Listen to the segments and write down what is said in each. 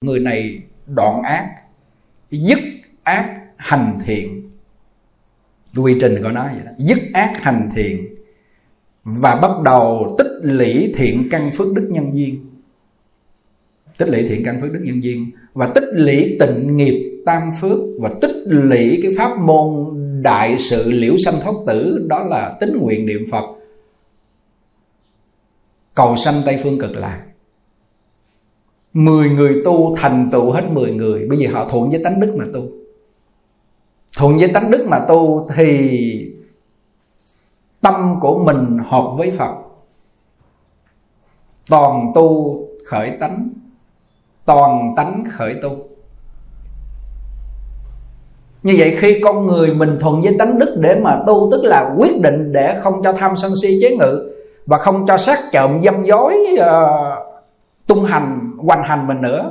người này đoạn ác, dứt ác hành thiện. Quy trình của nó vậy đó. Dứt ác hành thiện và bắt đầu tích lũy thiện căn phước đức nhân duyên. Tích lũy thiện căn phước đức nhân duyên và tích lũy tịnh nghiệp tam phước và tích lũy cái pháp môn đại sự liễu sanh thoát tử, đó là tính nguyện niệm phật. Cầu sanh tây phương cực lạc mười người tu thành tựu hết mười người. Bây giờ họ thuận với tánh đức mà tu. Thuận với tánh đức mà tu thì tâm của mình hợp với phật. Toàn tu khởi tánh toàn tánh khởi tu. Như vậy khi con người mình thuận với tánh đức để mà tu tức là quyết định để không cho tham sân si chế ngự và không cho sát trộm dâm dối uh, tung hành hoành hành mình nữa.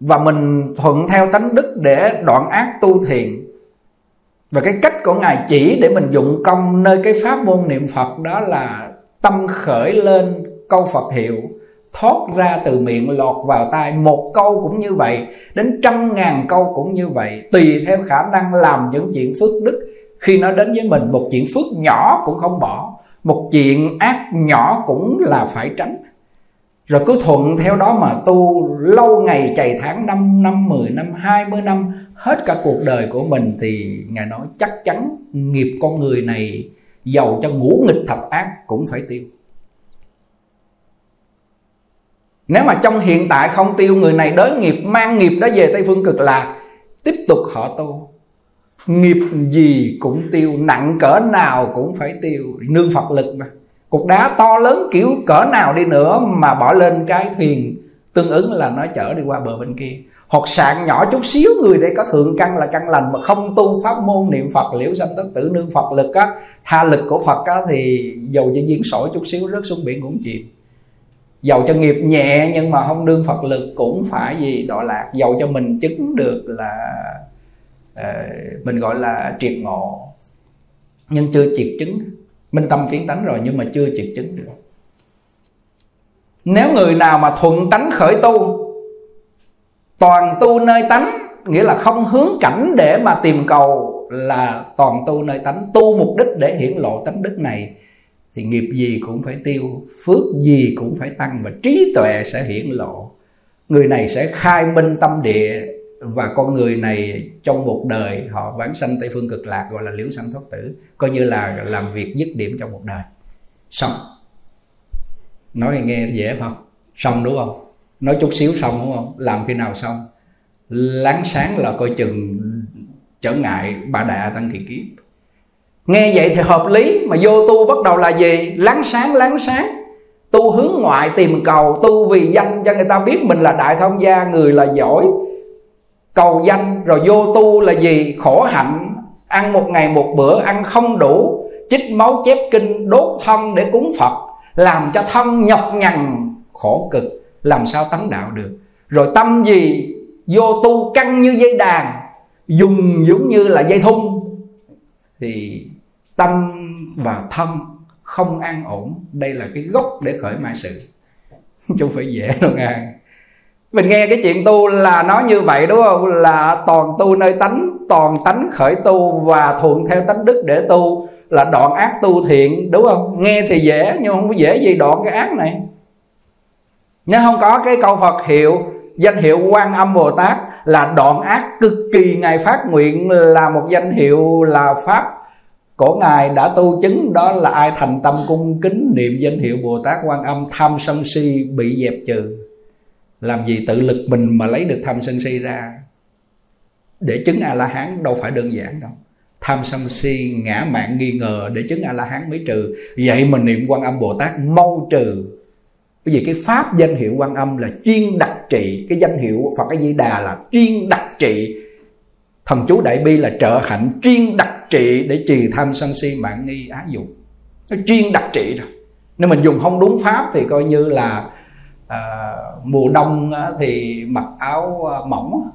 Và mình thuận theo tánh đức để đoạn ác tu thiện và cái cách của ngài chỉ để mình dụng công nơi cái pháp môn niệm phật đó là tâm khởi lên câu phật hiệu, thoát ra từ miệng lọt vào tai. Một câu cũng như vậy, đến trăm ngàn câu cũng như vậy. Tùy theo khả năng làm những chuyện phước đức. Khi nó đến với mình, một chuyện phước nhỏ cũng không bỏ. Một chuyện ác nhỏ cũng là phải tránh rồi cứ thuận theo đó mà tu, lâu ngày chày tháng 5 năm 10 năm 20 năm, hết cả cuộc đời của mình thì ngài nói chắc chắn nghiệp con người này giàu cho ngũ nghịch thập ác cũng phải tiêu. Nếu mà trong hiện tại không tiêu người này, đới nghiệp, mang nghiệp đó về tây phương cực lạc, tiếp tục họ tu. Nghiệp gì cũng tiêu, nặng cỡ nào cũng phải tiêu. Nương phật lực mà cục đá to lớn kiểu cỡ nào đi nữa mà bỏ lên cái thuyền. Tương ứng là nó chở đi qua bờ bên kia. Hoặc sạn nhỏ chút xíu người đây có thượng căn là căn lành mà không tu pháp môn niệm phật liễu sanh tất tử nương phật lực á tha lực của phật á thì dầu cho diễn sỏi chút xíu rớt xuống biển cũng chìm dầu cho nghiệp nhẹ nhưng mà không đương phật lực cũng phải gì đọa lạc. Dầu cho mình chứng được là uh, mình gọi là triệt ngộ. Nhưng chưa triệt chứng minh tâm kiến tánh rồi nhưng mà chưa triệt chứng được. Nếu người nào mà thuận tánh khởi tu, toàn tu nơi tánh, nghĩa là không hướng cảnh để mà tìm cầu, là toàn tu nơi tánh, tu mục đích để hiển lộ tánh đức này, thì nghiệp gì cũng phải tiêu, phước gì cũng phải tăng và trí tuệ sẽ hiển lộ. Người này sẽ khai minh tâm địa và con người này trong một đời họ vãng sanh tây phương cực lạc, gọi là liễu sanh thoát tử, coi như là làm việc dứt điểm trong một đời. Xong. Nói nghe dễ không? Xong đúng không? Nói chút xíu xong đúng không? Làm khi nào xong? Láng sáng là coi chừng trở ngại bà đà tăng kỳ kiếp. Nghe vậy thì hợp lý, mà vô tu bắt đầu là gì? Láng sáng láng sáng. Tu hướng ngoại tìm cầu, tu vì danh cho người ta biết mình là đại thông gia, người là giỏi cầu danh rồi vô tu là gì? Khổ hạnh. Ăn một ngày một bữa, ăn không đủ. Chích máu chép kinh, đốt thân để cúng phật, làm cho thân nhọc nhằn. Khổ cực. Làm sao tấn đạo được? Rồi tâm gì? Vô tu căng như dây đàn, dùng giống như là dây thun. Thì tâm và thân không an ổn. Đây là cái gốc để khởi mai sự. Chứ không phải dễ đâu nghe mình nghe cái chuyện tu là nói như vậy đúng không? Là toàn tu nơi tánh, toàn tánh khởi tu và thuận theo tánh đức để tu. Là đoạn ác tu thiện, đúng không? Nghe thì dễ, nhưng không có dễ gì đoạn cái ác này. Nếu không có cái câu phật hiệu, danh hiệu quan âm bồ tát, là đoạn ác cực kỳ ngài phát nguyện là một danh hiệu là pháp. Của ngài đã tu chứng, đó là ai thành tâm cung kính niệm danh hiệu bồ tát quan âm tham sân si bị dẹp trừ làm gì tự lực mình mà lấy được tham sân si ra? Để chứng a la hán đâu phải đơn giản đâu. Tham sân si ngã mạng nghi ngờ để chứng a la hán mới trừ. Vậy mà niệm quan âm bồ tát mau trừ. Bởi vì cái pháp danh hiệu quan âm là chuyên đặc trị. Cái danh hiệu phật a di đà là chuyên đặc trị. Thần chú đại bi là trợ hạnh chuyên đặc trị để trì tham sân si mạng nghi ái dục. Nó chuyên đặc trị rồi. Nếu mình dùng không đúng pháp thì coi như là à, mùa đông thì mặc áo ờ, mỏng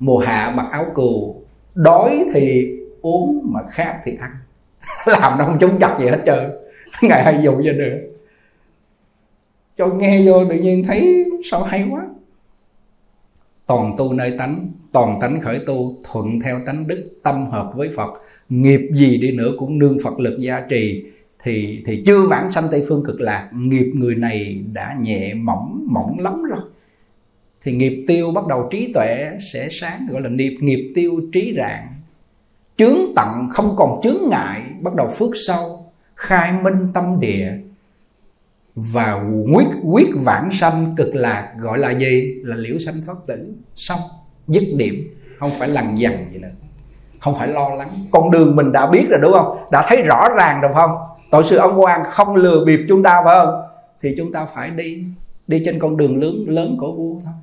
mùa hạ mặc áo cừu. Đói thì uống mà khát thì ăn. Làm nó không chống chặt gì hết trơn. Ngài hay dụ vậy được cho nghe vô tự nhiên thấy sao hay quá. Toàn tu nơi tánh, toàn tánh khởi tu, thuận theo tánh đức, tâm hợp với phật. Nghiệp gì đi nữa cũng nương phật lực gia trì thì thì chưa vãng sanh tây phương cực lạc, nghiệp người này đã nhẹ mỏng mỏng lắm rồi. Thì nghiệp tiêu bắt đầu trí tuệ sẽ sáng, gọi là nghiệp nghiệp tiêu trí rạng. Chướng tận không còn chướng ngại, bắt đầu phước sâu khai minh tâm địa. Và quyết quyết vãng sanh cực lạc, gọi là gì? Là liễu sanh thoát tử. Xong, dứt điểm. Không phải lằn dằn gì nữa. Không phải lo lắng. Con đường mình đã biết rồi, đúng không? Đã thấy rõ ràng rồi không? Tội sư ông quan không lừa bịp chúng ta phải không? Thì chúng ta phải đi đi trên con đường lớn lớn của vua thôi.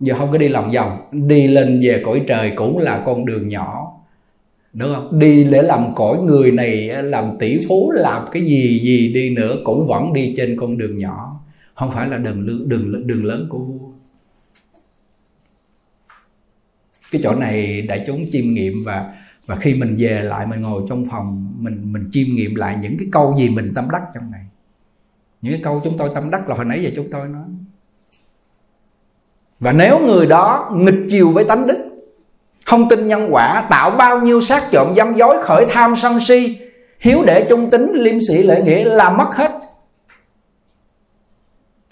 Giờ không có đi lòng vòng đi lên về cõi trời cũng là con đường nhỏ. Đúng không? Đi để làm cõi người này làm tỷ phú làm cái gì gì đi nữa cũng vẫn đi trên con đường nhỏ. Không phải là đường đường đường, đường lớn của vua. Cái chỗ này đại chúng chiêm nghiệm và và khi mình về lại, mình ngồi trong phòng, mình mình chiêm nghiệm lại những cái câu gì mình tâm đắc trong này những cái câu chúng tôi tâm đắc là hồi nãy giờ chúng tôi nói. Và nếu người đó nghịch chiều với tánh đức, không tin nhân quả, tạo bao nhiêu sát trộm dâm dối, khởi tham sân si, hiếu để trung tính, liêm sĩ lễ nghĩa là mất hết.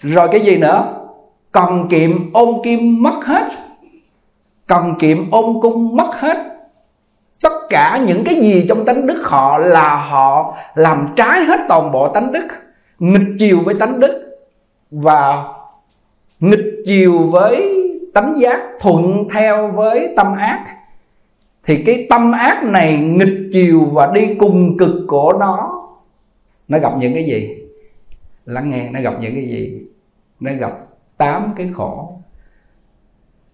Rồi cái gì nữa? Cần kiệm ôn kim mất hết. Cần kiệm ôn cung mất hết tất cả những cái gì trong tánh đức họ là họ làm trái hết toàn bộ tánh đức, nghịch chiều với tánh đức và nghịch chiều với tánh giác, thuận theo với tâm ác. Thì cái tâm ác này nghịch chiều và đi cùng cực của nó nó gặp những cái gì? Lắng nghe, nó gặp những cái gì? Nó gặp tám cái khổ.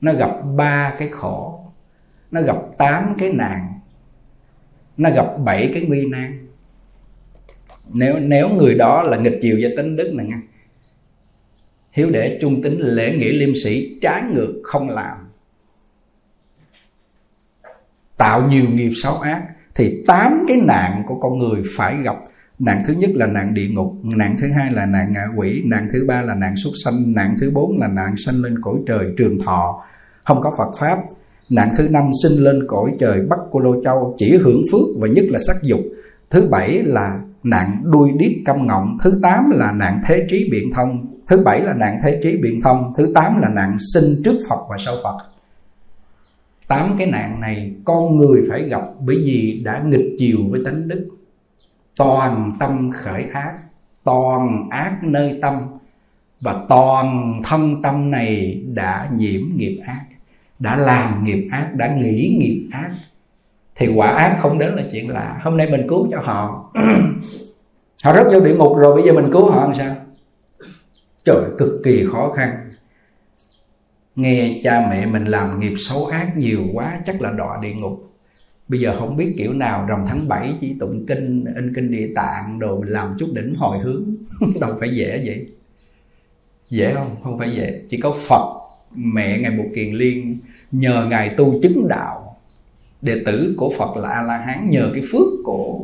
Nó gặp ba cái khổ. Nó gặp tám cái nạn nó gặp bảy cái nguy nan. Nếu nếu người đó là nghịch chiều gia tính đức này nha. Hiếu để trung tính lễ nghĩa liêm sĩ trái ngược không làm. Tạo nhiều nghiệp xấu ác, thì tám cái nạn của con người phải gặp. Nạn thứ nhất là nạn địa ngục, nạn thứ hai là nạn ngạ quỷ, nạn thứ ba là nạn xuất sanh, nạn thứ bốn là nạn sanh lên cõi trời trường thọ. Không có phật pháp nạn thứ năm sinh lên cõi trời bắc cô lô châu chỉ hưởng phước và nhất là sắc dục. Thứ bảy là nạn đuôi điếc câm ngọng. Thứ tám là nạn thế trí biện thông. Thứ bảy là nạn thế trí biện thông. Thứ tám là nạn sinh trước phật và sau phật. Tám cái nạn này con người phải gặp bởi vì đã nghịch chiều với tánh đức. Toàn tâm khởi ác, toàn ác nơi tâm và toàn thân tâm này đã nhiễm nghiệp ác đã làm nghiệp ác, đã nghĩ nghiệp ác, thì quả ác không đến là chuyện lạ. Hôm nay mình cứu cho họ. Họ rớt vô địa ngục rồi, bây giờ mình cứu họ làm sao? Trời, cực kỳ khó khăn. Nghe cha mẹ mình làm nghiệp xấu ác nhiều quá, chắc là đọa địa ngục. Bây giờ không biết kiểu nào, rằm tháng 7 chỉ tụng kinh, in kinh địa tạng, đồ mình làm chút đỉnh hồi hướng. Đâu phải dễ vậy. Dễ không? Không phải dễ. Chỉ có phật mẹ ngài bồ kiền liên nhờ ngài tu chứng đạo. Đệ tử của phật là a la hán nhờ cái phước của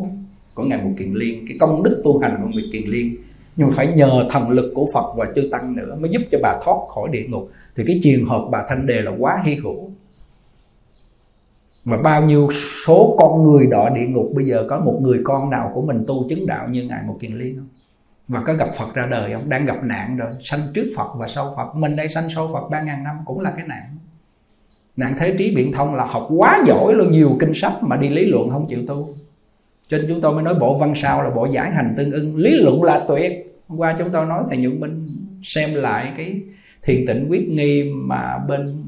của ngài bồ kiền liên, cái công đức tu hành của ngài kiền liên. Nhưng mà phải nhờ thần lực của phật và chư tăng nữa mới giúp cho bà thoát khỏi địa ngục. Thì cái trường hợp bà thanh đề là quá hy hữu. Và bao nhiêu số con người đọa địa ngục, bây giờ có một người con nào của mình tu chứng đạo như ngài một kiền liên không? Và có gặp phật ra đời không? Đang gặp nạn rồi, sanh trước phật và sau phật. Mình đây sanh sau phật ba ngàn năm cũng là cái nạn. Nạn thế trí biện thông là học quá giỏi luôn, nhiều kinh sách mà đi lý luận không chịu tu. Cho nên chúng tôi mới nói bộ văn sao là bộ giải hành tương ưng. Lý luận là tuyệt. Hôm qua chúng tôi nói thầy nhuận minh xem lại cái thiền tịnh quyết nghi mà bên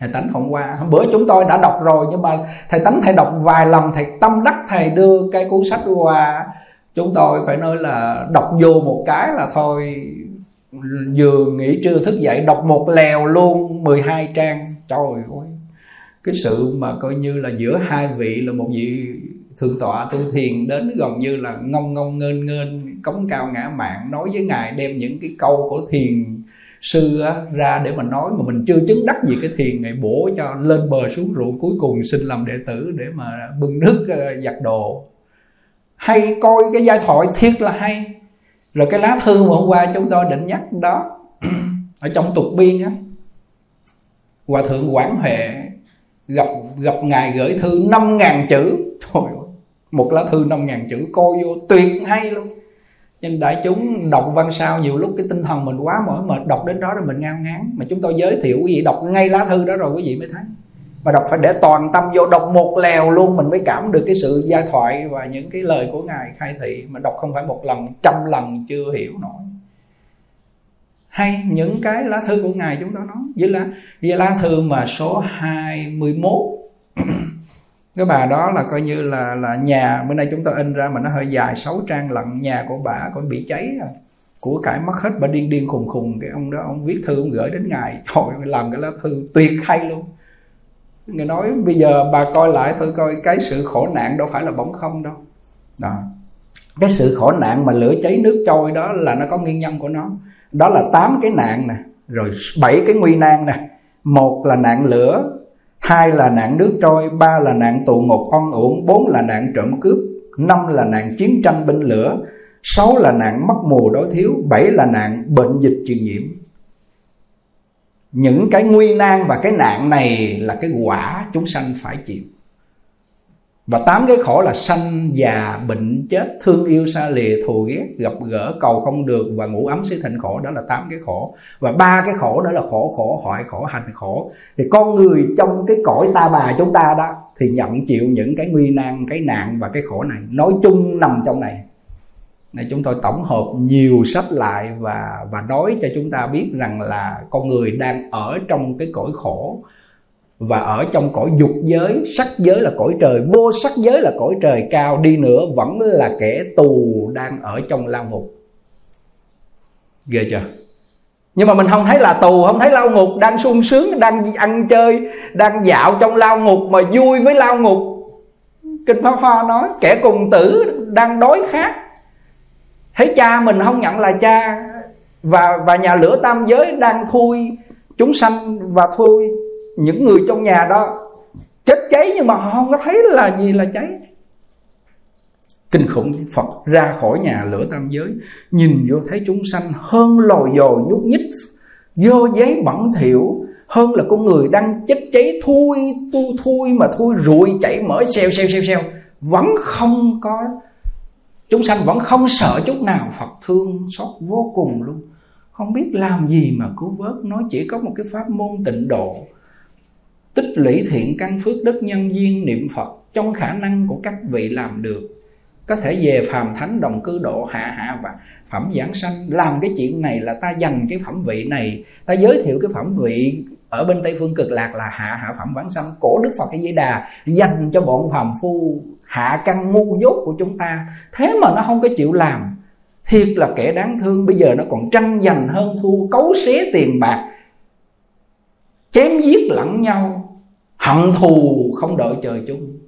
thầy tánh hôm qua. Hôm bữa chúng tôi đã đọc rồi, nhưng mà thầy tánh thầy đọc vài lần, thầy tâm đắc thầy đưa cái cuốn sách qua chúng tôi phải nói là đọc vô một cái là thôi vừa nghỉ trưa thức dậy đọc một lèo luôn 12 trang. Trời ơi cái sự mà coi như là giữa hai vị là một vị thượng tọa tu thiền đến gần như là ngông ngông ngên ngên cống cao ngã mạng nói với ngài đem những cái câu của thiền sư á, ra để mà nói mà mình chưa chứng đắc gì cái thiền này bổ cho lên bờ xuống ruộng cuối cùng xin làm đệ tử để mà bưng nước ờ, giặt đồ hay coi cái giai thoại thiệt là hay. Rồi cái lá thư mà hôm qua chúng tôi định nhắc đó, ở trong tục biên á. Hòa thượng quảng huệ gặp gặp ngài gửi thư năm ngàn chữ. Trời một lá thư năm ngàn chữ, coi vô tuyệt hay luôn. Nên đại chúng đọc văn sao nhiều lúc cái tinh thần mình quá mỏi mệt, đọc đến đó rồi mình ngao ngán. Mà chúng tôi giới thiệu quý vị đọc ngay lá thư đó rồi quý vị mới thấy mà đọc phải để toàn tâm vô, đọc một lèo luôn, mình mới cảm được cái sự gia thoại và những cái lời của ngài khai thị. Mà đọc không phải một lần, trăm lần chưa hiểu nổi. Hay những cái lá thư của ngài chúng ta nói. Với lá với lá thư mà số 21 cái bà đó là coi như là là nhà. Bữa nay chúng ta in ra mà nó hơi dài 6 trang lận. Nhà của bà còn bị cháy rồi của cải mất hết, bà điên điên khùng khùng. Cái ông đó, ông viết thư, ông gửi đến ngài. Thôi làm cái lá thư tuyệt hay luôn người nói bây giờ bà coi lại thôi coi, cái sự khổ nạn đâu phải là bỗng không đâu. Đó. Cái sự khổ nạn mà lửa cháy nước trôi đó là nó có nguyên nhân của nó. Đó là tám cái nạn nè, rồi bảy cái nguy nan nè. Một là nạn lửa, hai là nạn nước trôi, ba là nạn tù ngục oan uổng, bốn là nạn trộm cướp, năm là nạn chiến tranh binh lửa, sáu là nạn mất mùa đói thiếu, bảy là nạn bệnh dịch truyền nhiễm những cái nguy nan và cái nạn này là cái quả chúng sanh phải chịu. Và tám cái khổ là sanh già, bệnh, chết, thương yêu, xa lìa, thù ghét, gặp gỡ, cầu không được và ngủ ấm xí thịnh khổ. Đó là tám cái khổ. Và ba cái khổ đó là khổ khổ, hoại khổ, hành khổ. Thì con người trong cái cõi ta bà chúng ta đó thì nhận chịu những cái nguy nan, cái nạn và cái khổ này. Nói chung nằm trong này này, chúng tôi tổng hợp nhiều sách lại và và nói cho chúng ta biết rằng là con người đang ở trong cái cõi khổ và ở trong cõi dục giới. Sắc giới là cõi trời, vô sắc giới là cõi trời, cao đi nữa vẫn là kẻ tù đang ở trong lao ngục ghê chưa? Nhưng mà mình không thấy là tù, không thấy lao ngục đang sung sướng, đang ăn chơi, đang dạo trong lao ngục mà vui với lao ngục kinh pháp hoa nói, kẻ cùng tử đang đói khát thấy cha mình không nhận là cha, và và nhà lửa tam giới đang thui chúng sanh và thui những người trong nhà đó. Chết cháy nhưng mà họ không có thấy là gì là cháy. Kinh khủng phật ra khỏi nhà lửa tam giới, nhìn vô thấy chúng sanh hơn lồi dồi nhúc nhích, vô giấy bẩn thỉu, hơn là con người đang chết cháy, thui, tu thui mà thui rụi chảy mỡ xeo xeo xeo xeo vẫn không có chúng sanh vẫn không sợ chút nào phật thương xót vô cùng luôn. Không biết làm gì mà cứu vớt. Nó chỉ có một cái pháp môn tịnh độ. Tích lũy thiện căn phước đức nhân duyên niệm phật trong khả năng của các vị làm được. Có thể về phàm thánh đồng cư độ hạ hạ và phẩm giảng sanh. Làm cái chuyện này là ta dành cái phẩm vị này. Ta giới thiệu cái phẩm vị ở bên tây phương cực lạc là hạ hạ phẩm vãng sanh. Cổ đức phật cái di đà dành cho bọn phàm phu hạ căn ngu dốt của chúng ta. Thế mà nó không có chịu làm. Thiệt là kẻ đáng thương, bây giờ nó còn tranh giành hơn thua, cấu xé tiền bạc, chém giết lẫn nhau. Hận thù không đợi trời chung.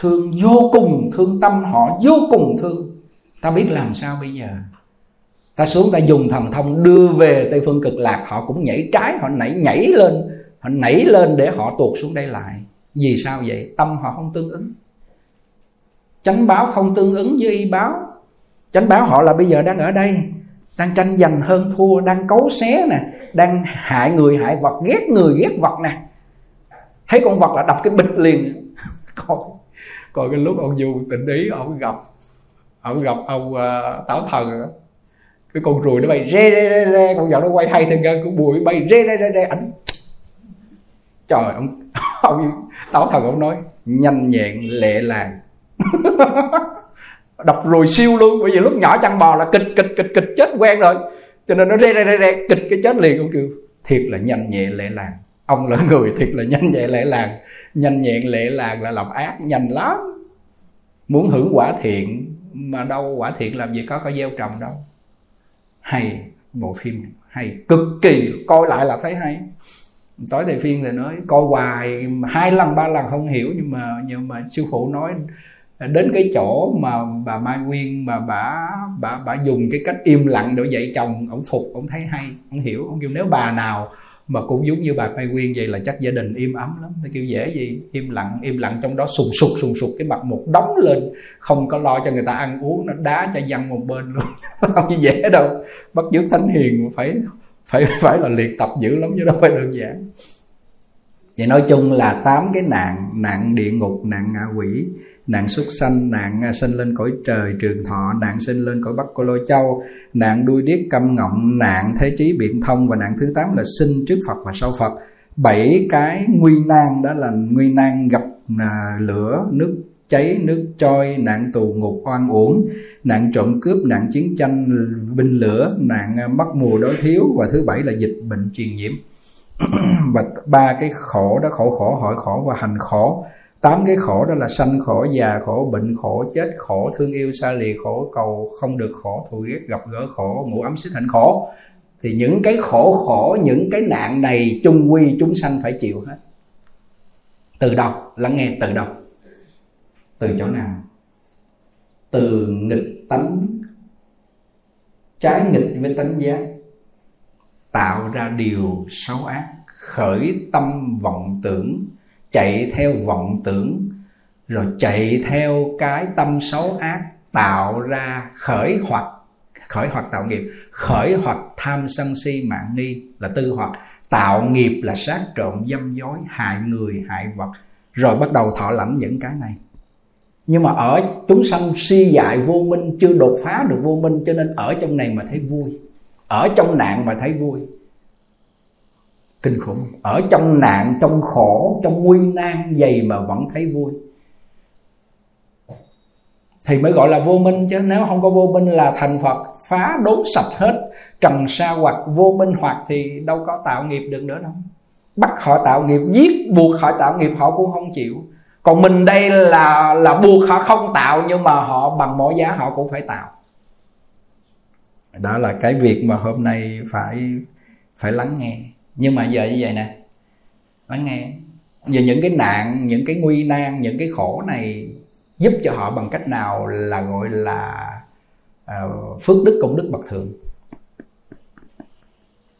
Thương vô cùng, thương tâm họ vô cùng thương. Ta biết làm sao bây giờ? Ta xuống ta dùng thần thông đưa về tây phương cực lạc. Họ cũng nhảy trái, họ nảy, nhảy lên, họ nảy lên để họ tuột xuống đây lại vì sao vậy? Tâm họ không tương ứng. Chánh báo không tương ứng với y báo. Chánh báo họ là bây giờ đang ở đây đang tranh giành hơn thua đang cấu xé nè đang hại người hại vật ghét người ghét vật nè. Thấy con vật là đập cái bịch liền. Coi coi cái lúc ông du tỉnh ý ông gặp ông gặp ông uh, táo thần cái con ruồi nó bay rê rê rê rê con vợ nó quay hay thêm con bụi bay rê rê rê rê ảnh. Trời ông ông táo thần ông nói, nhanh nhẹn lệ làng. Đập rồi siêu luôn, bởi vì lúc nhỏ chăn bò là kịch kịch kịch kịch chết quen rồi. Cho nên nó re re re re kịch cái chết liền ông kêu, thiệt là nhanh nhẹ lệ làng. Ông là người thiệt là nhanh nhẹ lệ làng. Nhanh nhẹn lệ làng là làm ác nhanh lắm. Muốn hưởng quả thiện, mà đâu quả thiện làm gì có có gieo trồng đâu. Hay, bộ phim hay, cực kỳ, coi lại là thấy hay tối thầy phiên thì nói coi hoài, hai lần, ba lần không hiểu, nhưng mà nhưng mà sư phụ nói đến cái chỗ mà bà Mai Nguyên mà bà bà bà dùng cái cách im lặng để dạy chồng, ông phục, ông thấy hay, ông hiểu, ông kêu nếu bà nào mà cũng giống như bà Mai Nguyên vậy là chắc gia đình im ấm lắm. Nó kêu dễ gì, im lặng im lặng trong đó sùng sục sùng sục, cái mặt một đóng lên, không có lo cho người ta ăn uống, nó đá cho văng một bên luôn. Không dễ đâu, bắt giữ thánh hiền phải phải phải là luyện tập dữ lắm chứ đâu phải đơn giản. Vậy nói chung là tám cái nạn nạn địa ngục nạn ngạ quỷ nạn xuất sanh nạn à, sinh lên cõi trời trường thọ nạn sinh lên cõi bắc cô lô châu nạn đuôi điếc câm ngọng nạn thế trí biện thông và nạn thứ tám là sinh trước phật và sau phật. Bảy cái nguy nan đó là nguy nan gặp à, lửa nước cháy nước trôi, nạn tù ngục oan uổng, nạn trộm cướp, nạn chiến tranh, binh lửa, nạn à, mất mùa đói thiếu và thứ bảy là dịch bệnh truyền nhiễm. Và ba cái khổ đó, khổ khổ, hỏi khổ và hành khổ. Tám cái khổ đó là sanh khổ, già khổ, bệnh khổ, chết khổ, thương yêu, xa lìa khổ, cầu không được khổ, thù ghét, gặp gỡ khổ ngủ ấm, xích hạnh khổ. Thì những cái khổ khổ, những cái nạn này chung quy chúng sanh phải chịu hết. Từ đâu? Lắng nghe từ đâu? Từ chỗ nào? Từ nghịch tánh. Trái nghịch với tánh giác. Tạo ra điều xấu ác, khởi tâm vọng tưởng, chạy theo vọng tưởng, rồi chạy theo cái tâm xấu ác, tạo ra khởi hoặc khởi hoặc tạo nghiệp. Khởi hoặc tham sân si mạng nghi là tư hoặc. Tạo nghiệp là sát trộm dâm dối, hại người, hại vật. Rồi bắt đầu thọ lãnh những cái này nhưng mà ở chúng sanh si dại vô minh, chưa đột phá được vô minh, cho nên ở trong này mà thấy vui. Ở trong nạn mà thấy vui. Kinh khủng. Ở trong nạn, trong khổ, trong nguy nan dày mà vẫn thấy vui. Thì mới gọi là vô minh chứ. Nếu không có vô minh là thành phật, phá đốn sạch hết, trần sa hoặc vô minh hoặc thì đâu có tạo nghiệp được nữa đâu. Bắt họ tạo nghiệp, giết, buộc họ tạo nghiệp, họ cũng không chịu còn mình đây là là buộc họ không tạo nhưng mà họ bằng mọi giá họ cũng phải tạo. Đó là cái việc mà hôm nay phải phải lắng nghe. Nhưng mà giờ như vậy nè lắng nghe. Giờ những cái nạn những cái nguy nan những cái khổ này giúp cho họ bằng cách nào là gọi là uh, phước đức công đức bậc thường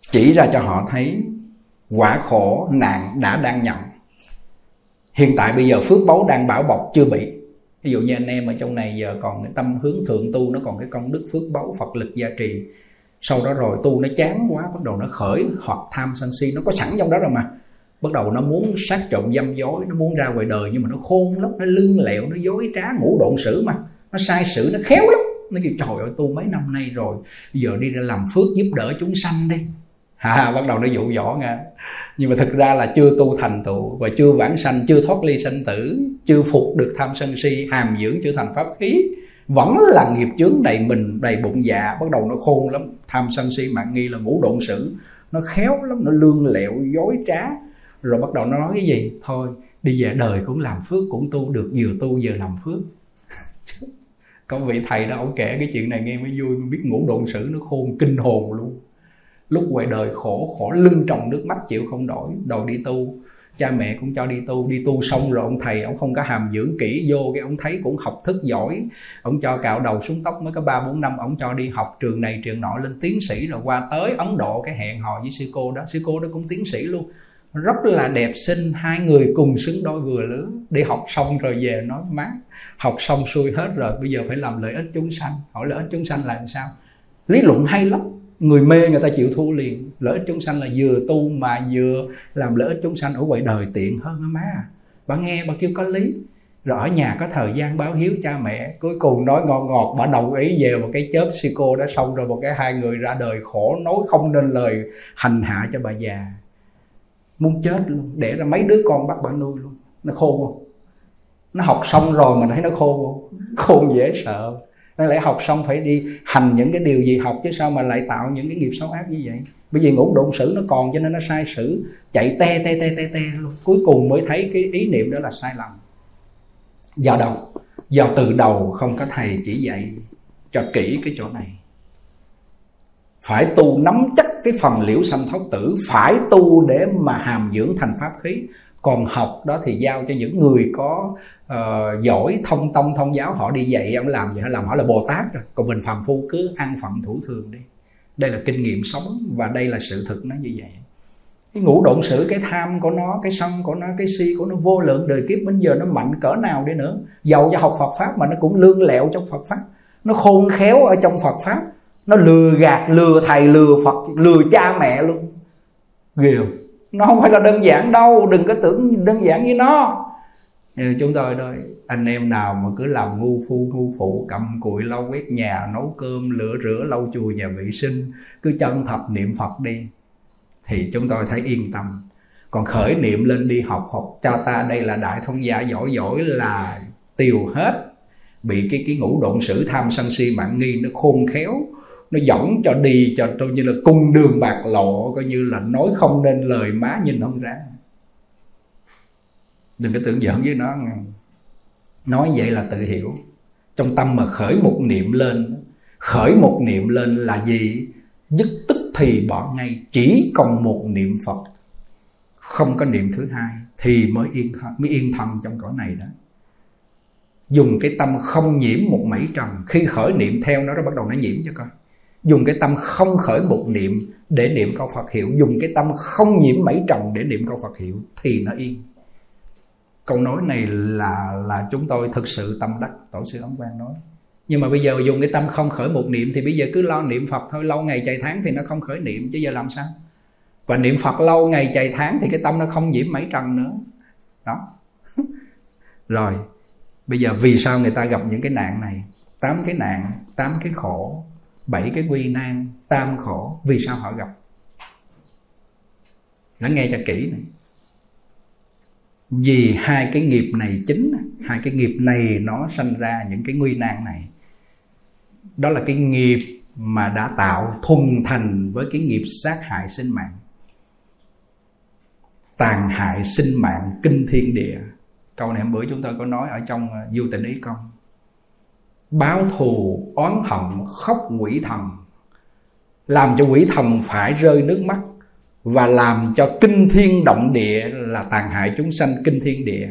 chỉ ra cho họ thấy quả khổ nạn đã đang nhận hiện tại bây giờ phước báu đang bảo bọc chưa bị. Ví dụ như anh em ở trong này giờ còn cái tâm hướng thượng tu, nó còn cái công đức phước báu, phật lực gia trì. Sau đó rồi tu nó chán quá, bắt đầu nó khởi hoặc tham sân si, nó có sẵn trong đó rồi mà. Bắt đầu nó muốn sát trộm dâm dối, nó muốn ra ngoài đời nhưng mà nó khôn lắm, nó lương lẹo, nó dối trá, ngủ độn sử mà. Nó sai sử nó khéo lắm. Nó kêu, trời ơi, tu mấy năm nay rồi, giờ đi ra làm phước giúp đỡ chúng sanh đi. Ha, bắt đầu nó dụ dỗ nghe nhưng mà thực ra là chưa tu thành tựu và chưa vãng sanh, chưa thoát ly sanh tử, chưa phục được tham sân si, hàm dưỡng chưa thành pháp khí, vẫn là nghiệp chướng đầy mình, đầy bụng dạ. Bắt đầu nó khôn lắm, tham sân si mạng nghi là ngũ độn sử nó khéo lắm, nó lương lẹo, dối trá. Rồi bắt đầu nó nói cái gì? Thôi, đi về đời cũng làm phước, cũng tu được, vừa tu vừa làm phước. Có vị thầy đó, ông kể cái chuyện này nghe mới vui biết ngũ độn sử nó khôn kinh hồn luôn lúc ngoài đời khổ khổ lưng tròng nước mắt, chịu không nổi đầu đi tu. Cha mẹ cũng cho đi tu đi tu xong rồi ông thầy, ông không có hàm dưỡng kỹ, vô cái ông thấy cũng học thức giỏi. Ông cho cạo đầu xuống tóc mới có ba, bốn năm, ông cho đi học trường này, trường nọ lên tiến sĩ rồi qua tới ấn độ, cái hẹn hò với sư cô đó. Sư cô đó cũng tiến sĩ luôn. Rất là đẹp xinh, hai người cùng xứng đôi vừa lứa đi học xong rồi về nói mát học xong xuôi hết rồi, bây giờ phải làm lợi ích chúng sanh. Hỏi, lợi ích chúng sanh là làm sao? Lý luận hay lắm người mê người ta chịu thu liền. Lợi ích chúng sanh là vừa tu mà vừa làm lợi ích chúng sanh ở ngoài đời tiện hơn á má bà nghe, bà kêu có lý. Rồi ở nhà có thời gian báo hiếu cha mẹ. Cuối cùng nói ngon ngọt, bà đồng ý về một cái chớp si cô đã xong rồi, một cái hai người ra đời khổ, nói không nên lời, hành hạ cho bà già. Muốn chết luôn để ra mấy đứa con bắt bà nuôi luôn. Nó khôn không? Nó học xong rồi mà thấy nó khôn không? Khôn dễ sợ đáng lẽ học xong phải đi hành những cái điều gì học chứ sao mà lại tạo những cái nghiệp xấu ác như vậy? Bởi vì ngũ độn sử nó còn cho nên nó sai sử, chạy te te te te te luôn. Cuối cùng mới thấy cái ý niệm đó là sai lầm. Do đâu do từ đầu không có thầy chỉ dạy cho kỹ cái chỗ này. Phải tu nắm chắc cái phần liễu sanh thoát tử, phải tu để mà hàm dưỡng thành pháp khí còn học đó thì giao cho những người có uh, giỏi thông tông thông giáo họ đi dạy ông làm gì họ làm họ là bồ tát rồi. Còn mình phàm phu cứ ăn phận thủ thường đi. Đây là kinh nghiệm sống và đây là sự thực nó như vậy. Cái ngũ độn sử cái tham của nó cái sân của nó cái si của nó vô lượng đời kiếp bây giờ nó mạnh cỡ nào đi nữa. Giàu cho học Phật pháp mà nó cũng lương lẹo trong Phật pháp. Nó khôn khéo ở trong Phật pháp. Nó lừa gạt lừa thầy lừa phật lừa cha mẹ luôn. Ghê không? Nó không phải là đơn giản đâu, đừng có tưởng đơn giản với nó. Như chúng tôi thôi anh em nào mà cứ làm ngu phu, ngu phụ, cầm cụi lau quét nhà, nấu cơm, lửa rửa, lau chùi nhà vệ sinh, cứ chân thật niệm phật đi. Thì chúng tôi thấy yên tâm. Còn khởi niệm lên đi học học cho ta đây là đại thông gia giỏi giỏi là tiêu hết. Bị cái cái ngũ độn sử tham sân si mạng nghi nó khôn khéo nó dẫn cho đi cho tôi như là cung đường bạc lộ, coi như là nói không nên lời, má nhìn không ra. Đừng có tưởng giỡn với nó nói vậy là tự hiểu. Trong tâm mà khởi một niệm lên, khởi một niệm lên là gì? Dứt tức thì bỏ ngay, chỉ còn một niệm phật. Không có niệm thứ hai thì mới yên mới yên thân trong cõi này đó. Dùng cái tâm không nhiễm một mảy trần khi khởi niệm theo nó nó bắt đầu nó nhiễm cho coi dùng cái tâm không khởi một niệm để niệm câu Phật hiệu. Dùng cái tâm không nhiễm mấy trần để niệm câu Phật hiệu thì nó yên. Câu nói này là là chúng tôi thực sự tâm đắc, tổ sư ấn quang nói. Nhưng mà bây giờ dùng cái tâm không khởi một niệm thì bây giờ cứ lo niệm phật thôi. Lâu ngày chạy tháng thì nó không khởi niệm, chứ giờ làm sao? Và niệm phật lâu ngày chạy tháng thì cái tâm nó không nhiễm mấy trần nữa. Đó. Rồi, bây giờ vì sao người ta gặp những cái nạn này? Tám cái nạn, tám cái khổ bảy cái quy nan tam khổ, vì sao họ gặp? Lắng nghe cho kỹ này. Vì hai cái nghiệp này chính, hai cái nghiệp này nó sanh ra những cái nguy nan này. Đó là cái nghiệp mà đã tạo thuần thành với cái nghiệp sát hại sinh mạng. Tàn hại sinh mạng kinh thiên địa. Câu này hôm bữa chúng tôi có nói ở trong uh, du tình ý công báo thù, oán hận, khóc quỷ thần làm cho quỷ thần phải rơi nước mắt và làm cho kinh thiên động địa là tàn hại chúng sanh kinh thiên địa.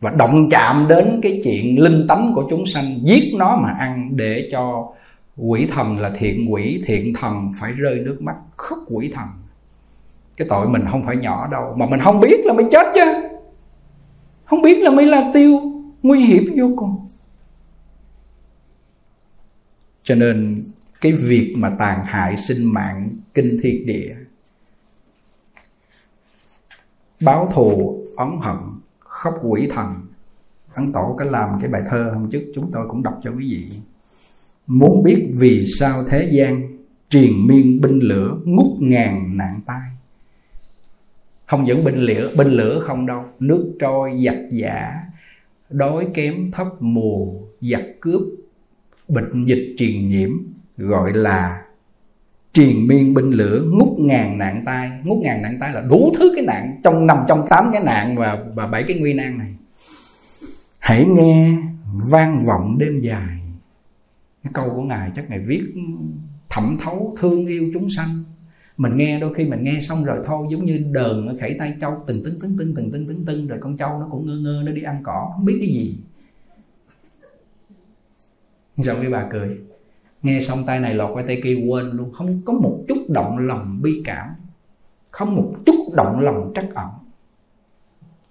Và động chạm đến cái chuyện linh tánh của chúng sanh, giết nó mà ăn để cho quỷ thần là thiện quỷ, thiện thần phải rơi nước mắt, khóc quỷ thần cái tội mình không phải nhỏ đâu, mà mình không biết là mình chết chứ. Không biết là mới là tiêu, nguy hiểm vô cùng cho nên cái việc mà tàn hại sinh mạng kinh thiên địa, báo thù, oán hận, khóc quỷ thần ấn tổ có làm cái bài thơ hôm trước chúng tôi cũng đọc cho quý vị. Muốn biết vì sao thế gian triền miên binh lửa ngút ngàn nạn tai. Không những binh lửa binh lửa không đâu, nước trôi giặc giả, đói kém thấp mùa, giặc cướp bệnh dịch truyền nhiễm, gọi là triền miên binh lửa, ngút ngàn nạn tai. Ngút ngàn nạn tai là đủ thứ cái nạn trong, nằm trong tám cái nạn và và bảy cái nguy nan này. Hãy nghe vang vọng đêm dài. Cái câu của ngài chắc ngài viết thẩm thấu thương yêu chúng sanh. Mình nghe đôi khi mình nghe xong rồi thôi, giống như đờn ở khẩy tay trâu từng tưng tưng tưng từng tưng tưng tưng rồi con trâu nó cũng ngơ ngơ, nó đi ăn cỏ, không biết cái gì sao mấy bà cười. Nghe xong tay này lọt qua tay kia quên luôn. Không có một chút động lòng bi cảm. Không một chút động lòng trắc ẩn.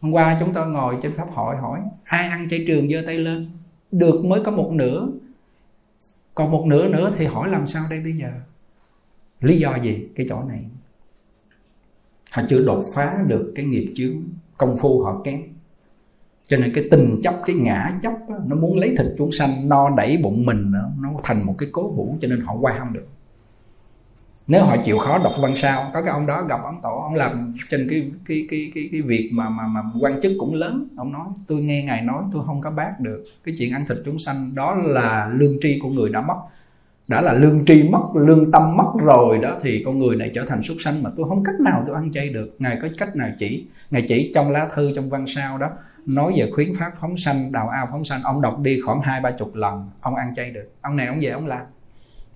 Hôm qua chúng tôi ngồi trên pháp hội hỏi, ai ăn chay trường giơ tay lên? Được mới có một nửa. Còn một nửa nữa thì hỏi làm sao đây bây giờ? Lý do gì? Cái chỗ này. Họ chưa đột phá được cái nghiệp chướng. Công phu họ kém cho nên cái tình chấp cái ngã chấp đó, nó muốn lấy thịt chúng sanh no đẩy bụng mình đó, nó thành một cái cố hữu cho nên họ qua không được. Nếu họ chịu khó đọc văn sao có cái ông đó gặp ông tổ ông làm trên cái cái cái cái cái việc mà mà mà quan chức cũng lớn ông nói tôi nghe ngài nói tôi không có bác được. Cái chuyện ăn thịt chúng sanh đó là lương tri của người đã mất. Đã là lương tri mất lương tâm mất rồi đó thì con người này trở thành súc sanh mà tôi không cách nào tôi ăn chay được. Ngài có cách nào chỉ? Ngài chỉ trong lá thư trong văn sao đó nói về khuyến pháp phóng sanh, đào ao phóng sanh, ông đọc đi khoảng hai ba chục lần, ông ăn chay được. Ông này ông về ông làm.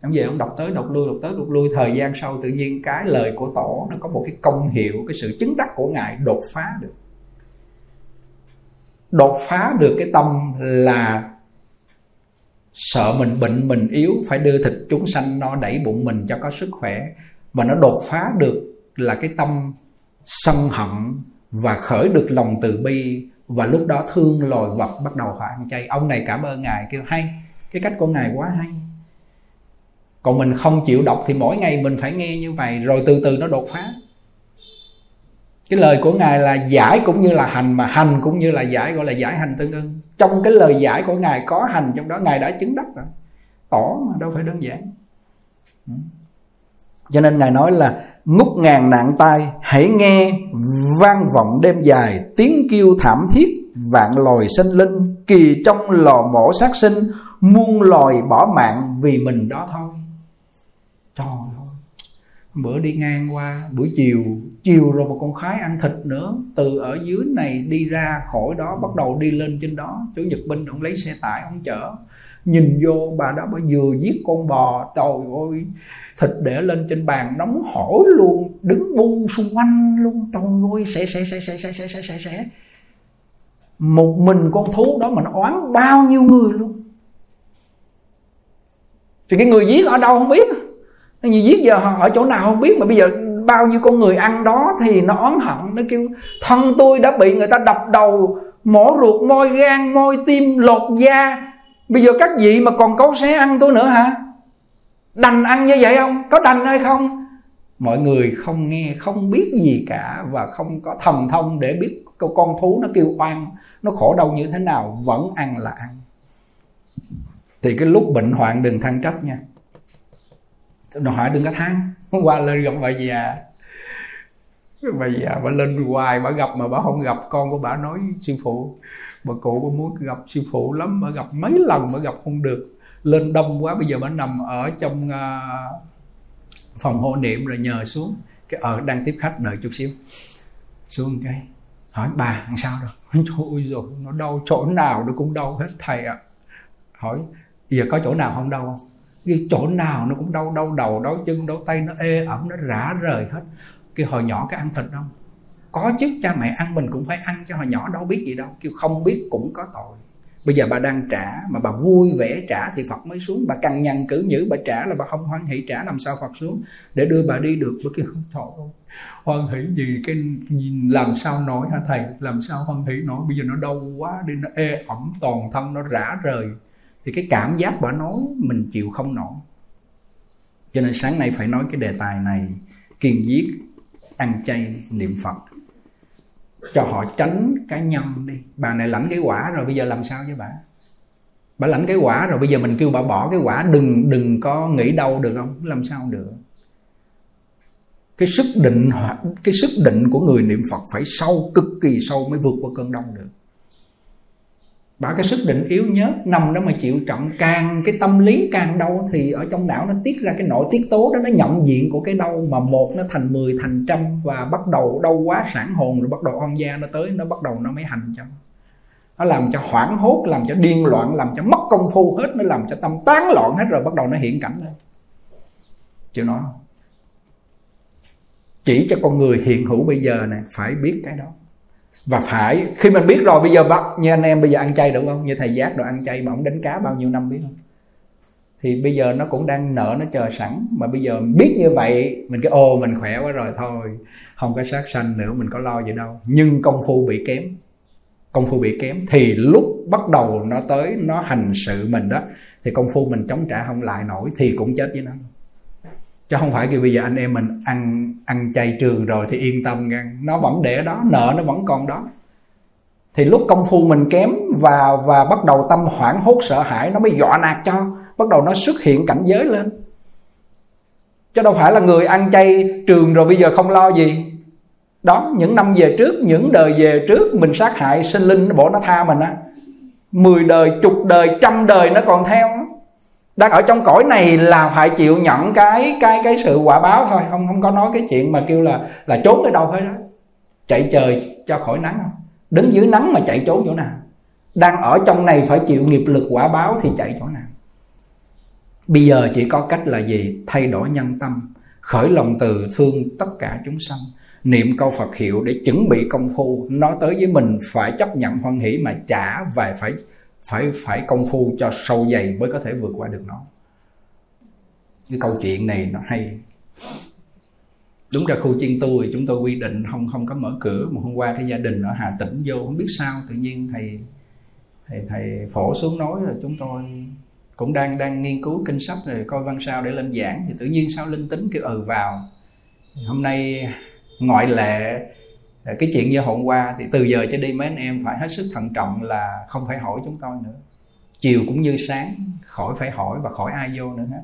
Ông về ông đọc tới, đọc lui, đọc tới, đọc lui. Thời gian sau tự nhiên cái lời của tổ, nó có một cái công hiệu, cái sự chứng đắc của ngài đột phá được. Đột phá được cái tâm là sợ mình bệnh, mình yếu, phải đưa thịt chúng sanh no đẩy bụng mình cho có sức khỏe. Và nó đột phá được là cái tâm sân hận và khởi được lòng từ bi và lúc đó thương lồi vật bắt đầu họ ăn chay. Ông này cảm ơn ngài, kêu, hay, cái cách của ngài quá hay. Còn mình không chịu đọc thì mỗi ngày mình phải nghe như vậy, rồi từ từ nó đột phá. Cái lời của ngài là giải cũng như là hành, mà hành cũng như là giải, gọi là giải hành tương ưng. Trong cái lời giải của ngài có hành, trong đó ngài đã chứng đắc rồi. Tỏ mà đâu phải đơn giản. Cho nên ngài nói là ngút ngàn nạn tai, hãy nghe vang vọng đêm dài, tiếng kêu thảm thiết, vạn loài sinh linh kỳ trong lò mổ sát sinh, muôn loài bỏ mạng vì mình đó thôi. Trời ơi. Bữa đi ngang qua, buổi chiều chiều rồi một con khái ăn thịt nữa, từ ở dưới này đi ra khỏi đó, bắt đầu đi lên trên đó. Chủ nhật binh ông lấy xe tải ông chở. Nhìn vô, bà đó bà vừa giết con bò, trời ơi thịt để lên trên bàn, nóng hổi luôn, đứng bu xung quanh luôn. Trời ơi sẽ sẽ sẽ sẽ sẽ sẽ sẽ sẽ sẽ một mình con thú đó mà nó oán bao nhiêu người luôn. Thì cái người giết ở đâu không biết. Như giết giờ họ ở chỗ nào không biết, mà bây giờ bao nhiêu con người ăn đó thì nó oán hận, nó kêu, thân tôi đã bị người ta đập đầu, mổ ruột môi gan môi tim, lột da. Bây giờ các vị mà còn cấu xé ăn tôi nữa hả? Đành ăn như vậy không? Có đành hay không? Mọi người không nghe, không biết gì cả và không có thầm thông để biết con thú nó kêu oan, nó khổ đau như thế nào, vẫn ăn là ăn. Thì cái lúc bệnh hoạn đừng than trách nha. Đòi hỏi đừng có than. Hôm qua lên gặp bà già. Bà già bà lên hoài, bà gặp mà bà không gặp, con của bà nói, sư phụ, bà cụ bà muốn gặp sư phụ lắm, bà gặp mấy lần bà gặp không được lên đông quá bây giờ bà nằm ở trong uh, phòng hộ niệm rồi nhờ xuống. Cái ở đang tiếp khách đợi chút xíu. Xuống cái hỏi bà làm sao rồi? Thôi rồi nó đau chỗ nào nó cũng đau hết thầy ạ. À. hỏi giờ có chỗ nào không đau không? Cái chỗ nào nó cũng đau đau đầu đau chân đau tay nó ê ẩm nó rã rời hết. Cái hồi nhỏ cái ăn thịt không? Có chứ cha mẹ ăn mình cũng phải ăn cho hồi nhỏ đâu biết gì đâu. Kêu không biết cũng có tội bây giờ bà đang trả, mà bà vui vẻ trả thì phật mới xuống. Bà cằn nhằn cử nhữ, bà trả là bà không hoan hỷ trả, làm sao phật xuống? Để đưa bà đi được với cái không ơi hoan hỷ gì cái làm sao nói hả thầy? Làm sao hoan hỷ nói? Bây giờ nó đau quá đi, nó ê ẩm, toàn thân nó rã rời. Thì cái cảm giác bà nói, mình chịu không nổi. Cho nên sáng nay phải nói cái đề tài này, kiên giết ăn chay niệm phật cho họ tránh cái nhân đi. Bà này lãnh cái quả rồi bây giờ làm sao với bà? Bà lãnh cái quả rồi bây giờ mình kêu bà bỏ cái quả. Đừng đừng có nghĩ đâu được không? Làm sao được? Cái sức định cái sức định của người niệm phật phải sâu, cực kỳ sâu mới vượt qua cơn đau được và cái sức định yếu nhất, nằm đó mà chịu trọng càng cái tâm lý càng đau thì ở trong não nó tiết ra cái nội tiết tố đó, nó nhận diện của cái đau mà một nó thành mười, thành trăm và bắt đầu đau quá sản hồn rồi bắt đầu on da nó tới, nó bắt đầu nó mới hành cho nó làm cho hoảng hốt, làm cho điên loạn, làm cho mất công phu hết, nó làm cho tâm tán loạn hết rồi bắt đầu nó hiện cảnh lên. Chịu nói chỉ cho con người hiện hữu bây giờ này phải biết cái đó và phải, khi mình biết rồi, bây giờ bắt như anh em bây giờ ăn chay đúng không? Như thầy giác rồi ăn chay mà ông đánh cá bao nhiêu năm biết không? Thì bây giờ nó cũng đang nợ nó chờ sẵn. Mà bây giờ biết như vậy, mình cái ô mình khỏe quá rồi, thôi, không có sát sanh nữa, mình có lo gì đâu. Nhưng công phu bị kém. Công phu bị kém. Thì lúc bắt đầu nó tới, nó hành sự mình đó, thì công phu mình chống trả không lại nổi, thì cũng chết với nó chứ không phải kêu bây giờ anh em mình ăn ăn chay trường rồi thì yên tâm nha. Nó vẫn để đó, nợ nó vẫn còn đó. Thì lúc công phu mình kém và và bắt đầu tâm hoảng hốt sợ hãi, nó mới dọa nạt cho. Bắt đầu nó xuất hiện cảnh giới lên. Chứ đâu phải là người ăn chay trường rồi bây giờ không lo gì. Đó, những năm về trước, những đời về trước, mình sát hại sinh linh bộ nó tha mình á. Mười đời, chục đời, trăm đời nó còn theo đang ở trong cõi này là phải chịu nhận cái cái cái sự quả báo thôi. Không không có nói cái chuyện mà kêu là là trốn tới đâu hết đó chạy trời cho khỏi nắng không? Đứng dưới nắng mà chạy trốn chỗ nào? Đang ở trong này phải chịu nghiệp lực quả báo thì chạy chỗ nào? Bây giờ chỉ có cách là gì? Thay đổi nhân tâm, khởi lòng từ thương tất cả chúng sanh. Niệm câu phật hiệu để chuẩn bị công phu. Nói tới với mình phải chấp nhận hoan hỷ mà trả và phải phải phải công phu cho sâu dày mới có thể vượt qua được nó. Cái câu chuyện này nó hay. Đúng ra khu chiên tu thì chúng tôi quy định không không có mở cửa, mà hôm qua cái gia đình ở hà tĩnh vô, không biết sao tự nhiên thầy thầy thầy phổ xuống nói là chúng tôi cũng đang đang nghiên cứu kinh sách rồi coi văn sao để lên giảng. Thì tự nhiên sao linh tính kêu ừ vào. Hôm nay ngoại lệ Ờ, cái chuyện như hôm qua thì từ giờ cho đi mấy anh em phải hết sức thận trọng là không phải hỏi chúng tôi nữa. Chiều cũng như sáng, khỏi phải hỏi và khỏi ai vô nữa hết.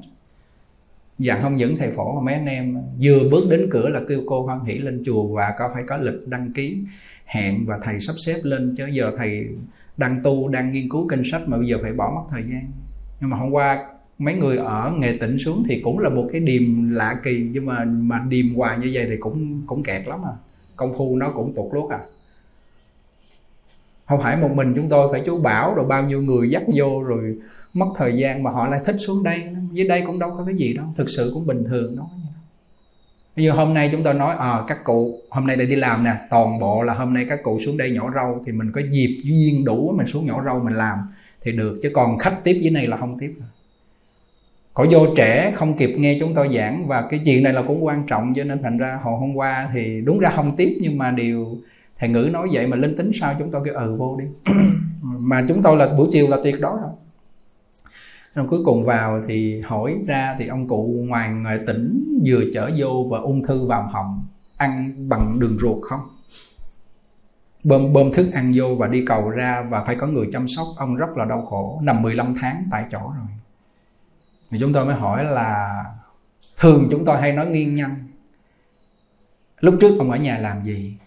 Dặn không những thầy phổ mà mấy anh em ờ, vừa bước đến cửa là kêu cô hoan hỷ lên chùa và có phải có lịch đăng ký hẹn và thầy sắp xếp lên. Chứ giờ thầy đang tu, đang nghiên cứu kinh sách mà bây giờ phải bỏ mất thời gian. Nhưng mà hôm qua mấy người ở nghệ tỉnh xuống thì cũng là một cái điềm lạ kỳ, nhưng mà mà điềm hoài như vậy thì cũng cũng kẹt lắm à công phu nó cũng tụt lút à. Không phải một mình chúng tôi phải chú bảo rồi bao nhiêu người dắt vô rồi mất thời gian mà họ lại thích xuống đây. Dưới đây cũng đâu có cái gì đâu thực sự cũng bình thường đó Bây giờ hôm nay chúng tôi nói à, các cụ hôm nay lại đi làm nè toàn bộ là hôm nay các cụ xuống đây nhỏ rau thì mình có dịp duyên đủ mình xuống nhỏ rau mình làm thì được chứ còn khách tiếp dưới này là không tiếp có vô trẻ không kịp nghe chúng tôi giảng và cái chuyện này là cũng quan trọng cho nên thành ra hồi hôm qua thì đúng ra không tiếp nhưng mà điều thầy ngữ nói vậy mà linh tính sao chúng tôi kêu ừ vô đi. Mà chúng tôi là buổi chiều là tuyệt đối rồi. Rồi cuối cùng vào thì hỏi ra thì ông cụ ngoài ngoài tỉnh vừa chở vô và ung thư vào họng ăn bằng đường ruột không? Bơm bơm thức ăn vô và đi cầu ra và phải có người chăm sóc. Ông rất là đau khổ nằm 15 tháng tại chỗ rồi thì chúng tôi mới hỏi là thường chúng tôi hay nói nguyên nhân lúc trước ông ở nhà làm gì?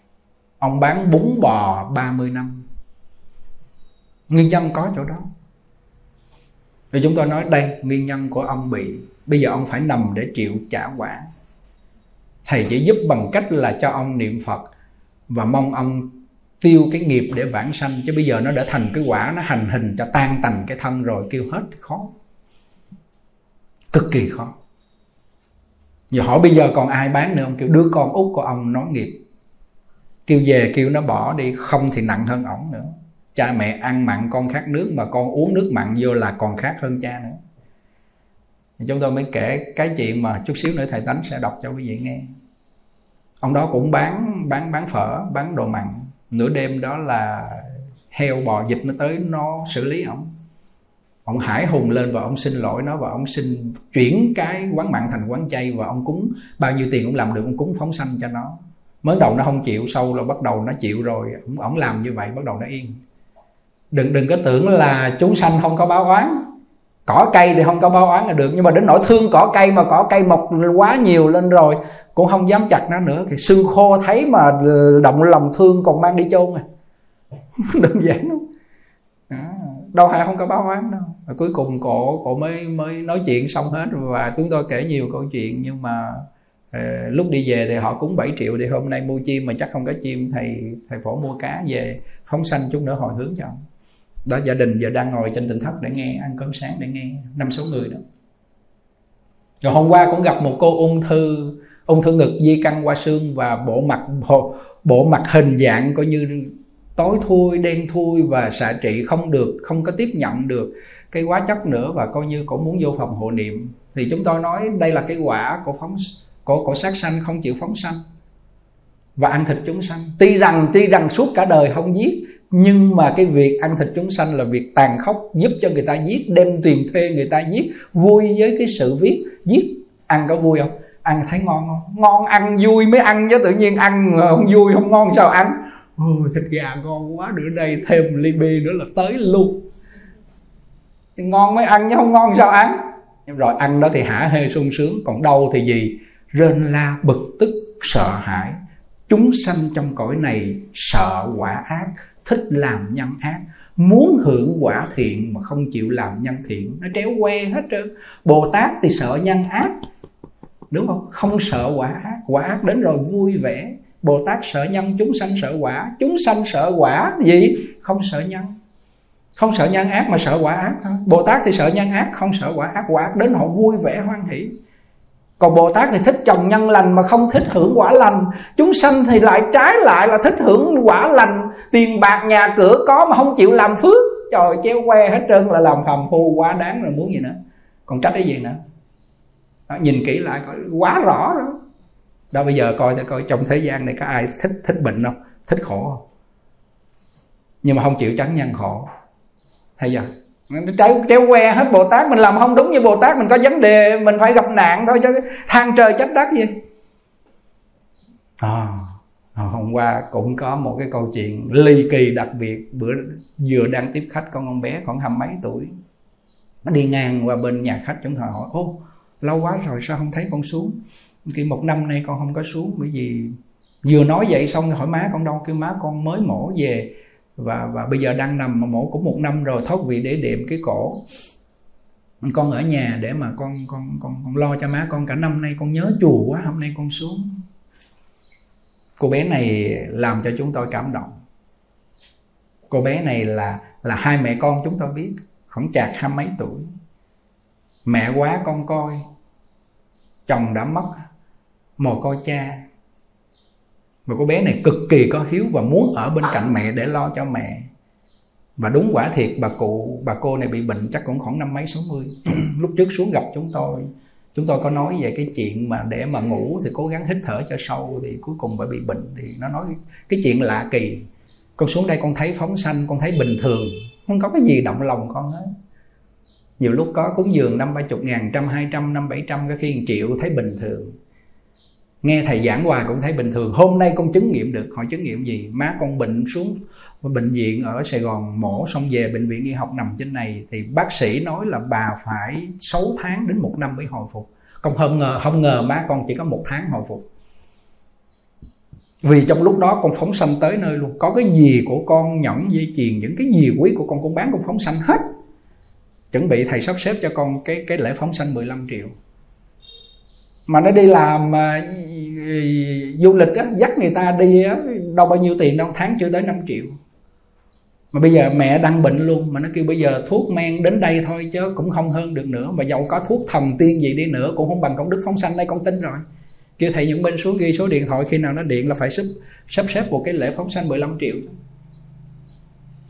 Ông bán bún bò 30 năm. Nguyên nhân có chỗ đó. Rồi chúng tôi nói đây nguyên nhân của ông bị, bây giờ ông phải nằm để chịu trả quả. Thầy chỉ giúp bằng cách là cho ông niệm phật và mong ông tiêu cái nghiệp để vãng sanh, chứ bây giờ nó đã thành cái quả, nó hành hình cho tan tành cái thân rồi, kêu hết khó cực kỳ khó. Giờ hỏi bây giờ còn ai bán nữa ông kêu đứa con út của ông nói nghiệp. Kêu về, kêu nó bỏ đi, không thì nặng hơn ổng nữa. Cha mẹ ăn mặn, con khát nước mà con uống nước mặn vô là còn khát hơn cha nữa. Chúng tôi mới kể cái chuyện mà chút xíu nữa thầy tánh sẽ đọc cho quý vị nghe. Ông đó cũng bán bán bán phở, bán đồ mặn. Nửa đêm đó là heo bò dịch nó tới, nó xử lý ổng ông hải hùng lên và ông xin lỗi nó và ông xin chuyển cái quán mặn thành quán chay và ông cúng. Bao nhiêu tiền cũng làm được ông cúng phóng sanh cho nó. Mới đầu nó không chịu sâu là bắt đầu nó chịu rồi. Ông, ông làm như vậy bắt đầu nó yên. Đừng đừng có tưởng là chúng sanh không có báo oán. Cỏ cây thì không có báo oán là được nhưng mà đến nỗi thương cỏ cây mà cỏ cây mọc quá nhiều lên rồi cũng không dám chặt nó nữa. Thì xương khô thấy mà động lòng thương còn mang đi chôn à. Đơn giản không đâu phải không có báo oán đâu. Và cuối cùng cổ cổ mới mới nói chuyện xong hết và chúng tôi kể nhiều câu chuyện nhưng mà uh, lúc đi về thì họ cúng 7 triệu thì hôm nay mua chim mà chắc không có chim thầy thầy phổ mua cá về phóng sanh chút nữa hồi hướng cho ông. Đó gia đình giờ đang ngồi trên tỉnh thất để nghe ăn cơm sáng để nghe năm sáu người đó. Rồi hôm qua cũng gặp một cô ung thư ung thư ngực di căn qua xương và bộ mặt bộ, bộ mặt hình dạng coi như tối thui, đen thui và xạ trị không được, không có tiếp nhận được cái quá chất nữa và coi như cũng muốn vô phòng hộ niệm. Thì chúng tôi nói đây là cái quả của phóng của của sát sanh không chịu phóng sanh. Và ăn thịt chúng sanh. Tuy rằng tuy rằng suốt cả đời không giết, nhưng mà cái việc ăn thịt chúng sanh là việc tàn khốc giúp cho người ta giết, đem tiền thuê người ta giết, vui với cái sự viết, giết. Ăn có vui không? Ăn thấy ngon không? Ngon ăn, vui mới ăn chứ tự nhiên ăn không vui, không ngon sao ăn? Ôi, thịt gà ngon quá nữa đây thêm ly bia nữa là tới luôn. Ngon mới ăn chứ không ngon sao ăn? Nhưng rồi ăn đó thì hả hê sung sướng còn đâu thì gì? Rên la bực tức sợ hãi. Chúng sanh trong cõi này sợ quả ác thích làm nhân ác. Muốn hưởng quả thiện mà không chịu làm nhân thiện nó tréo que hết trơn. Bồ tát thì sợ nhân ác. Đúng không? Không sợ quả ác quả ác đến rồi vui vẻ bồ tát sợ nhân chúng sanh sợ quả. Chúng sanh sợ quả gì? Không sợ nhân. Không sợ nhân ác mà sợ quả ác thôi. Bồ tát thì sợ nhân ác không sợ quả ác. Quả ác đến họ vui vẻ hoan hỷ. Còn bồ tát thì thích trồng nhân lành mà không thích hưởng quả lành. Chúng sanh thì lại trái lại là thích hưởng quả lành. Tiền bạc nhà cửa có mà không chịu làm phước. Trời treo que hết trơn là làm phàm phu quá đáng rồi muốn gì nữa. Còn trách cái gì nữa? Đó, nhìn kỹ lại coi quá rõ rồi đó bây giờ coi coi trong thế gian này có ai thích thích bệnh không? Thích khổ không? Nhưng mà không chịu tránh nhân khổ. Thấy chưa? Treo, treo que hết bồ tát mình làm không đúng như bồ tát mình có vấn đề mình phải gặp nạn thôi chứ than trời trách đất gì? À, hôm qua cũng có một cái câu chuyện ly kỳ đặc biệt. Bữa vừa đang tiếp khách con con bé khoảng hai mấy tuổi. Nó đi ngang qua bên nhà khách chúng họ hỏi ô lâu quá rồi sao không thấy con xuống? Khi một năm nay con không có xuống, bởi vì vừa nói vậy xong hỏi má con đâu, kêu má con mới mổ về. Và và bây giờ đang nằm mà mổ cũng một năm rồi, thoát vị để đệm cái cổ. Con ở nhà để mà con con con con lo cho má con, cả năm nay con nhớ chùa quá, hôm nay con xuống. Cô bé này làm cho chúng tôi cảm động. Cô bé này là là hai mẹ con chúng tôi biết, khoảng chạc hai mấy tuổi. Mẹ quá con coi, chồng đã mất mồ côi cha. Và cô bé này cực kỳ có hiếu và muốn ở bên cạnh mẹ để lo cho mẹ. Và đúng quả thiệt, bà cụ, bà cô này bị bệnh chắc cũng khoảng năm mấy sáu mươi. Lúc trước xuống gặp chúng tôi chúng tôi có nói về cái chuyện mà để mà ngủ thì cố gắng hít thở cho sâu thì cuối cùng bà bị bệnh thì nó nói cái chuyện lạ kỳ. Con xuống đây con thấy phóng sanh, con thấy bình thường, không có cái gì động lòng con hết. Nhiều lúc có cúng dường năm ba chục ngàn, trăm hai trăm, năm bảy trăm có khi một triệu thấy bình thường nghe thầy giảng hoài cũng thấy bình thường. Hôm nay con chứng nghiệm được. Hỏi chứng nghiệm gì? Má con bệnh xuống bệnh viện ở Sài Gòn, mổ xong về bệnh viện y học nằm trên này. Thì bác sĩ nói là bà phải 6 tháng đến một năm mới hồi phục. Con không ngờ không ngờ má con chỉ có một tháng hồi phục. Vì trong lúc đó con phóng sanh tới nơi luôn. Có cái gì của con nhẫn dây chuyền, những cái gì quý của con cũng bán, con phóng sanh hết. Chuẩn bị thầy sắp xếp cho con cái cái lễ phóng sanh 15 triệu mà nó đi làm mà du lịch á, dắt người ta đi á, đâu bao nhiêu tiền đâu tháng chưa tới 5 triệu. Mà bây giờ mẹ đang bệnh luôn mà nó kêu bây giờ thuốc men đến đây thôi chứ cũng không hơn được nữa. Mà dầu có thuốc thần tiên gì đi nữa cũng không bằng công đức phóng sanh đây con tin rồi. Kêu thầy những bên xuống ghi số điện thoại khi nào nó điện là phải sắp, sắp xếp một cái lễ phóng sanh 15 triệu.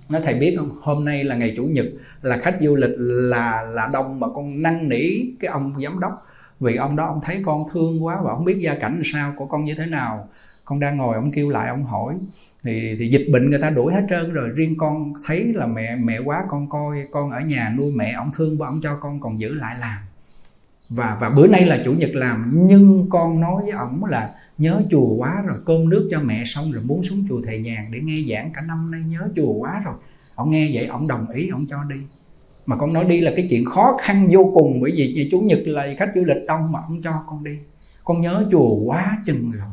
Nó thầy biết không hôm nay là ngày chủ nhật là khách du lịch là là đông mà con năn nỉ cái ông giám đốc vì ông đó, ông thấy con thương quá và ông biết gia cảnh sao, của con như thế nào. Con đang ngồi, ông kêu lại, ông hỏi. Thì thì dịch bệnh người ta đuổi hết trơn rồi, riêng con thấy là mẹ mẹ quá, con coi con ở nhà nuôi mẹ, ông thương và ông cho con còn giữ lại làm. Và và bữa nay là chủ nhật làm, nhưng con nói với ông là nhớ chùa quá rồi, cơm nước cho mẹ xong rồi muốn xuống chùa thầy nhàn để nghe giảng cả năm nay nhớ chùa quá rồi. Ông nghe vậy, ông đồng ý, ông cho đi mà con nói đi là cái chuyện khó khăn vô cùng bởi vì, vì chủ nhật là khách du lịch đông mà không cho con đi. Con nhớ chùa quá chừng rồi.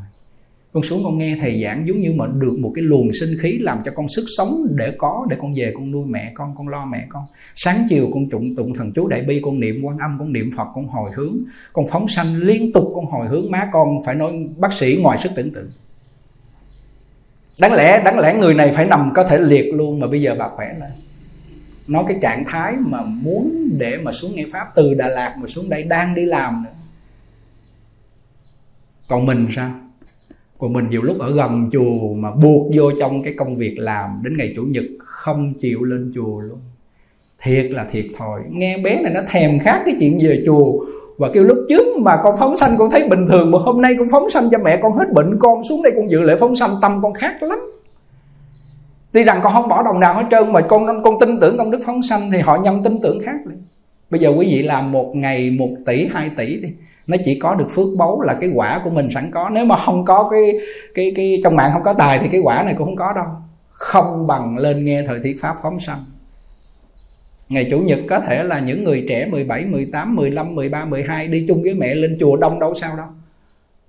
Con xuống con nghe thầy giảng giống như mà được một cái luồng sinh khí làm cho con sức sống để có để con về con nuôi mẹ con con lo mẹ con. Sáng chiều con tụng tụng thần chú đại bi con niệm quan âm con niệm phật con hồi hướng. Con phóng sanh liên tục con hồi hướng má con phải nói bác sĩ ngoài sức tưởng tượng. Đáng lẽ đáng lẽ người này phải nằm có thể liệt luôn mà bây giờ bà khỏe lên nói cái trạng thái mà muốn để mà xuống nghe pháp, từ Đà Lạt mà xuống đây đang đi làm nữa. Còn mình sao? Còn mình nhiều lúc ở gần chùa mà buộc vô trong cái công việc làm, đến ngày chủ nhật không chịu lên chùa luôn. Thiệt là thiệt thòi. Nghe bé này nó thèm khát cái chuyện về chùa. Và kêu lúc trước mà con phóng sanh con thấy bình thường, mà hôm nay con phóng sanh cho mẹ con hết bệnh, con xuống đây con dự lễ phóng sanh, tâm con khác lắm tuy rằng con không bỏ đồng nào hết trơn mà con con tin tưởng công đức phóng sanh thì họ nhân tin tưởng khác đi bây giờ quý vị làm một ngày một tỷ hai tỷ đi nó chỉ có được phước báu là cái quả của mình sẵn có. Nếu mà không có cái cái cái trong mạng không có tài thì cái quả này cũng không có đâu. Không bằng lên nghe thời thiết pháp phóng sanh. Ngày Chủ nhật có thể là những người trẻ 17, 18, 15, 13, 12 đi chung với mẹ lên chùa đông đâu sao đâu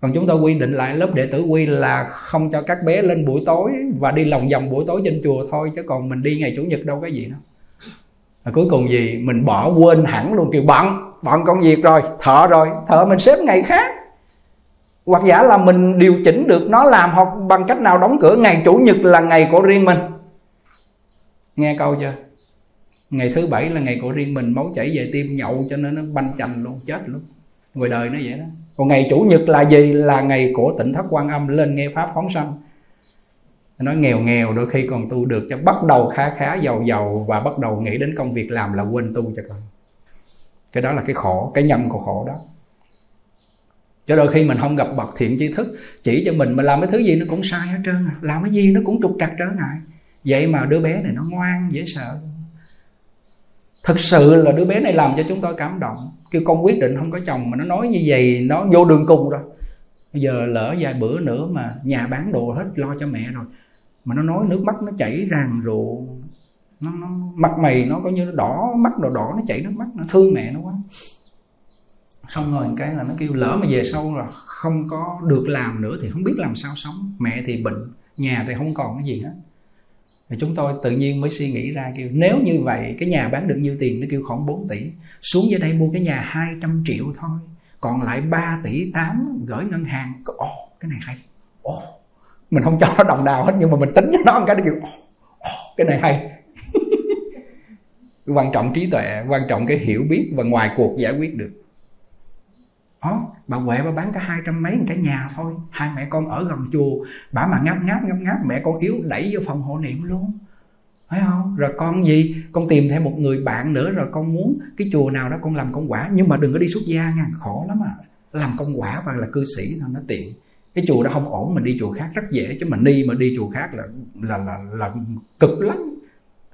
còn chúng tôi quy định lại lớp đệ tử quy là không cho các bé lên buổi tối và đi lòng vòng buổi tối trên chùa thôi, chứ còn mình đi ngày chủ nhật đâu có gì đâu. Và cuối cùng gì? Mình bỏ quên hẳn luôn kiểu bận bận công việc rồi, thợ rồi, thợ mình xếp ngày khác. Hoặc giả là mình điều chỉnh được nó làm hoặc bằng cách nào đóng cửa ngày chủ nhật là ngày của riêng mình. Nghe câu chưa? Ngày thứ bảy là ngày của riêng mình, máu chảy về tim, nhậu cho nên nó banh chành luôn, chết luôn. Ngoài đời nó vậy đó còn ngày chủ nhật là gì? Là ngày của tỉnh thất quan âm lên nghe pháp phóng sanh. Nói nghèo nghèo, đôi khi còn tu được cho bắt đầu khá khá giàu giàu và bắt đầu nghĩ đến công việc làm là quên tu cho con. Cái đó là cái khổ, cái nhân của khổ đó. Cho đôi khi mình không gặp bậc thiện tri thức, chỉ cho mình mà làm cái thứ gì nó cũng sai hết trơn à. làm cái gì nó cũng trục trặc trở ngại. Vậy mà đứa bé này nó ngoan, dễ sợ thực sự là đứa bé này làm cho chúng tôi cảm động. Kêu con quyết định không có chồng mà nó nói như vậy nó vô đường cùng rồi. Bây giờ lỡ vài bữa nữa mà nhà bán đồ hết lo cho mẹ rồi mà nó nói nước mắt nó chảy ràng rụa nó, nó mặt mày nó coi như nó đỏ mắt đỏ đỏ nó chảy nước mắt nó thương mẹ nó quá. Xong rồi cái là nó kêu lỡ mà về sau là không có được làm nữa thì không biết làm sao sống. Mẹ thì bệnh nhà thì không còn cái gì hết thì chúng tôi tự nhiên mới suy nghĩ ra kêu, nếu như vậy, cái nhà bán được nhiêu tiền? Nó kêu khoảng 4 tỷ. Xuống dưới đây mua cái nhà 200 triệu thôi. Còn lại 3 tỷ 8 gửi ngân hàng. Ồ, cái này hay. Ồ. Mình không cho nó đồng nào hết, nhưng mà mình tính cho nó một cái, nó kêu ồ, cái này hay. Quan trọng trí tuệ, quan trọng cái hiểu biết và ngoài cuộc giải quyết được đó, bà Huệ bà bán cả hai trăm mấy cái nhà thôi. Hai mẹ con ở gần chùa bà mà ngáp ngáp ngáp ngáp mẹ con yếu đẩy vô phòng hộ niệm luôn. Phải không? Rồi con gì? Con tìm thêm một người bạn nữa rồi con muốn cái chùa nào đó con làm công quả. Nhưng mà đừng có đi xuất gia nha khổ lắm à. Làm công quả và là cư sĩ thôi nó tiện. Cái chùa đó không ổn mình đi chùa khác rất dễ. Chứ mình đi mà đi chùa khác là là là, là cực lắm.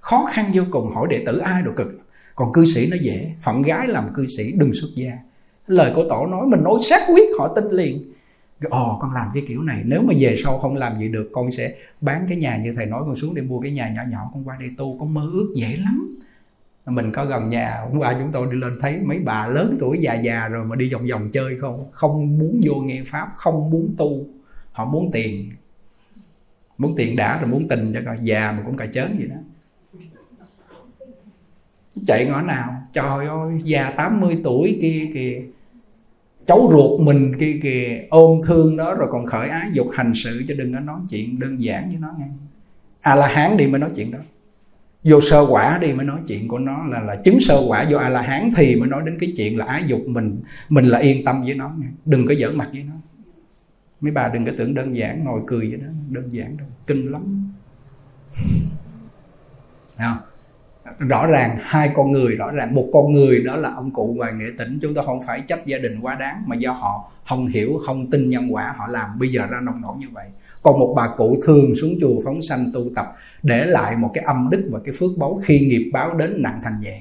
Khó khăn vô cùng hỏi đệ tử ai đồ cực. Còn cư sĩ nó dễ. Phận gái làm cư sĩ đừng xuất gia lời của tổ nói, mình nói xác quyết, họ tin liền. Ồ, con làm cái kiểu này, nếu mà về sau không làm gì được, con sẽ bán cái nhà như thầy nói, con xuống để mua cái nhà nhỏ nhỏ, con qua đây tu, con mơ ước dễ lắm. Mình có gần nhà, hôm qua chúng tôi đi lên thấy mấy bà lớn tuổi già già rồi mà đi vòng vòng chơi không? Không muốn vô nghe pháp, không muốn tu. Họ muốn tiền. Muốn tiền đã rồi muốn tình cho coi, già mà cũng cà chớn vậy đó. Chạy ngõ nào? Trời ơi, già 80 tuổi kia kìa cháu ruột mình kia kìa ôm thương nó rồi còn khởi ái dục hành sự cho đừng có nói chuyện đơn giản với nó nghe. A la hán đi mới nói chuyện đó. Vô sơ quả đi mới nói chuyện của nó là là chứng sơ quả. Vô a la hán thì mới nói đến cái chuyện là ái dục mình mình là yên tâm với nó nghe. đừng có giỡn mặt với nó. Mấy bà đừng có tưởng đơn giản, ngồi cười với nó, đơn giản đâu. Kinh lắm. Nào? Rõ ràng hai con người, rõ ràng một con người đó là ông cụ và nghệ tĩnh chúng ta không phải trách gia đình quá đáng mà do họ không hiểu, không tin nhân quả họ làm. Bây giờ ra nông nổi như vậy. Còn một bà cụ thường xuống chùa phóng sanh tu tập, để lại một cái âm đức và cái phước báu khi nghiệp báo đến nặng thành nhẹ.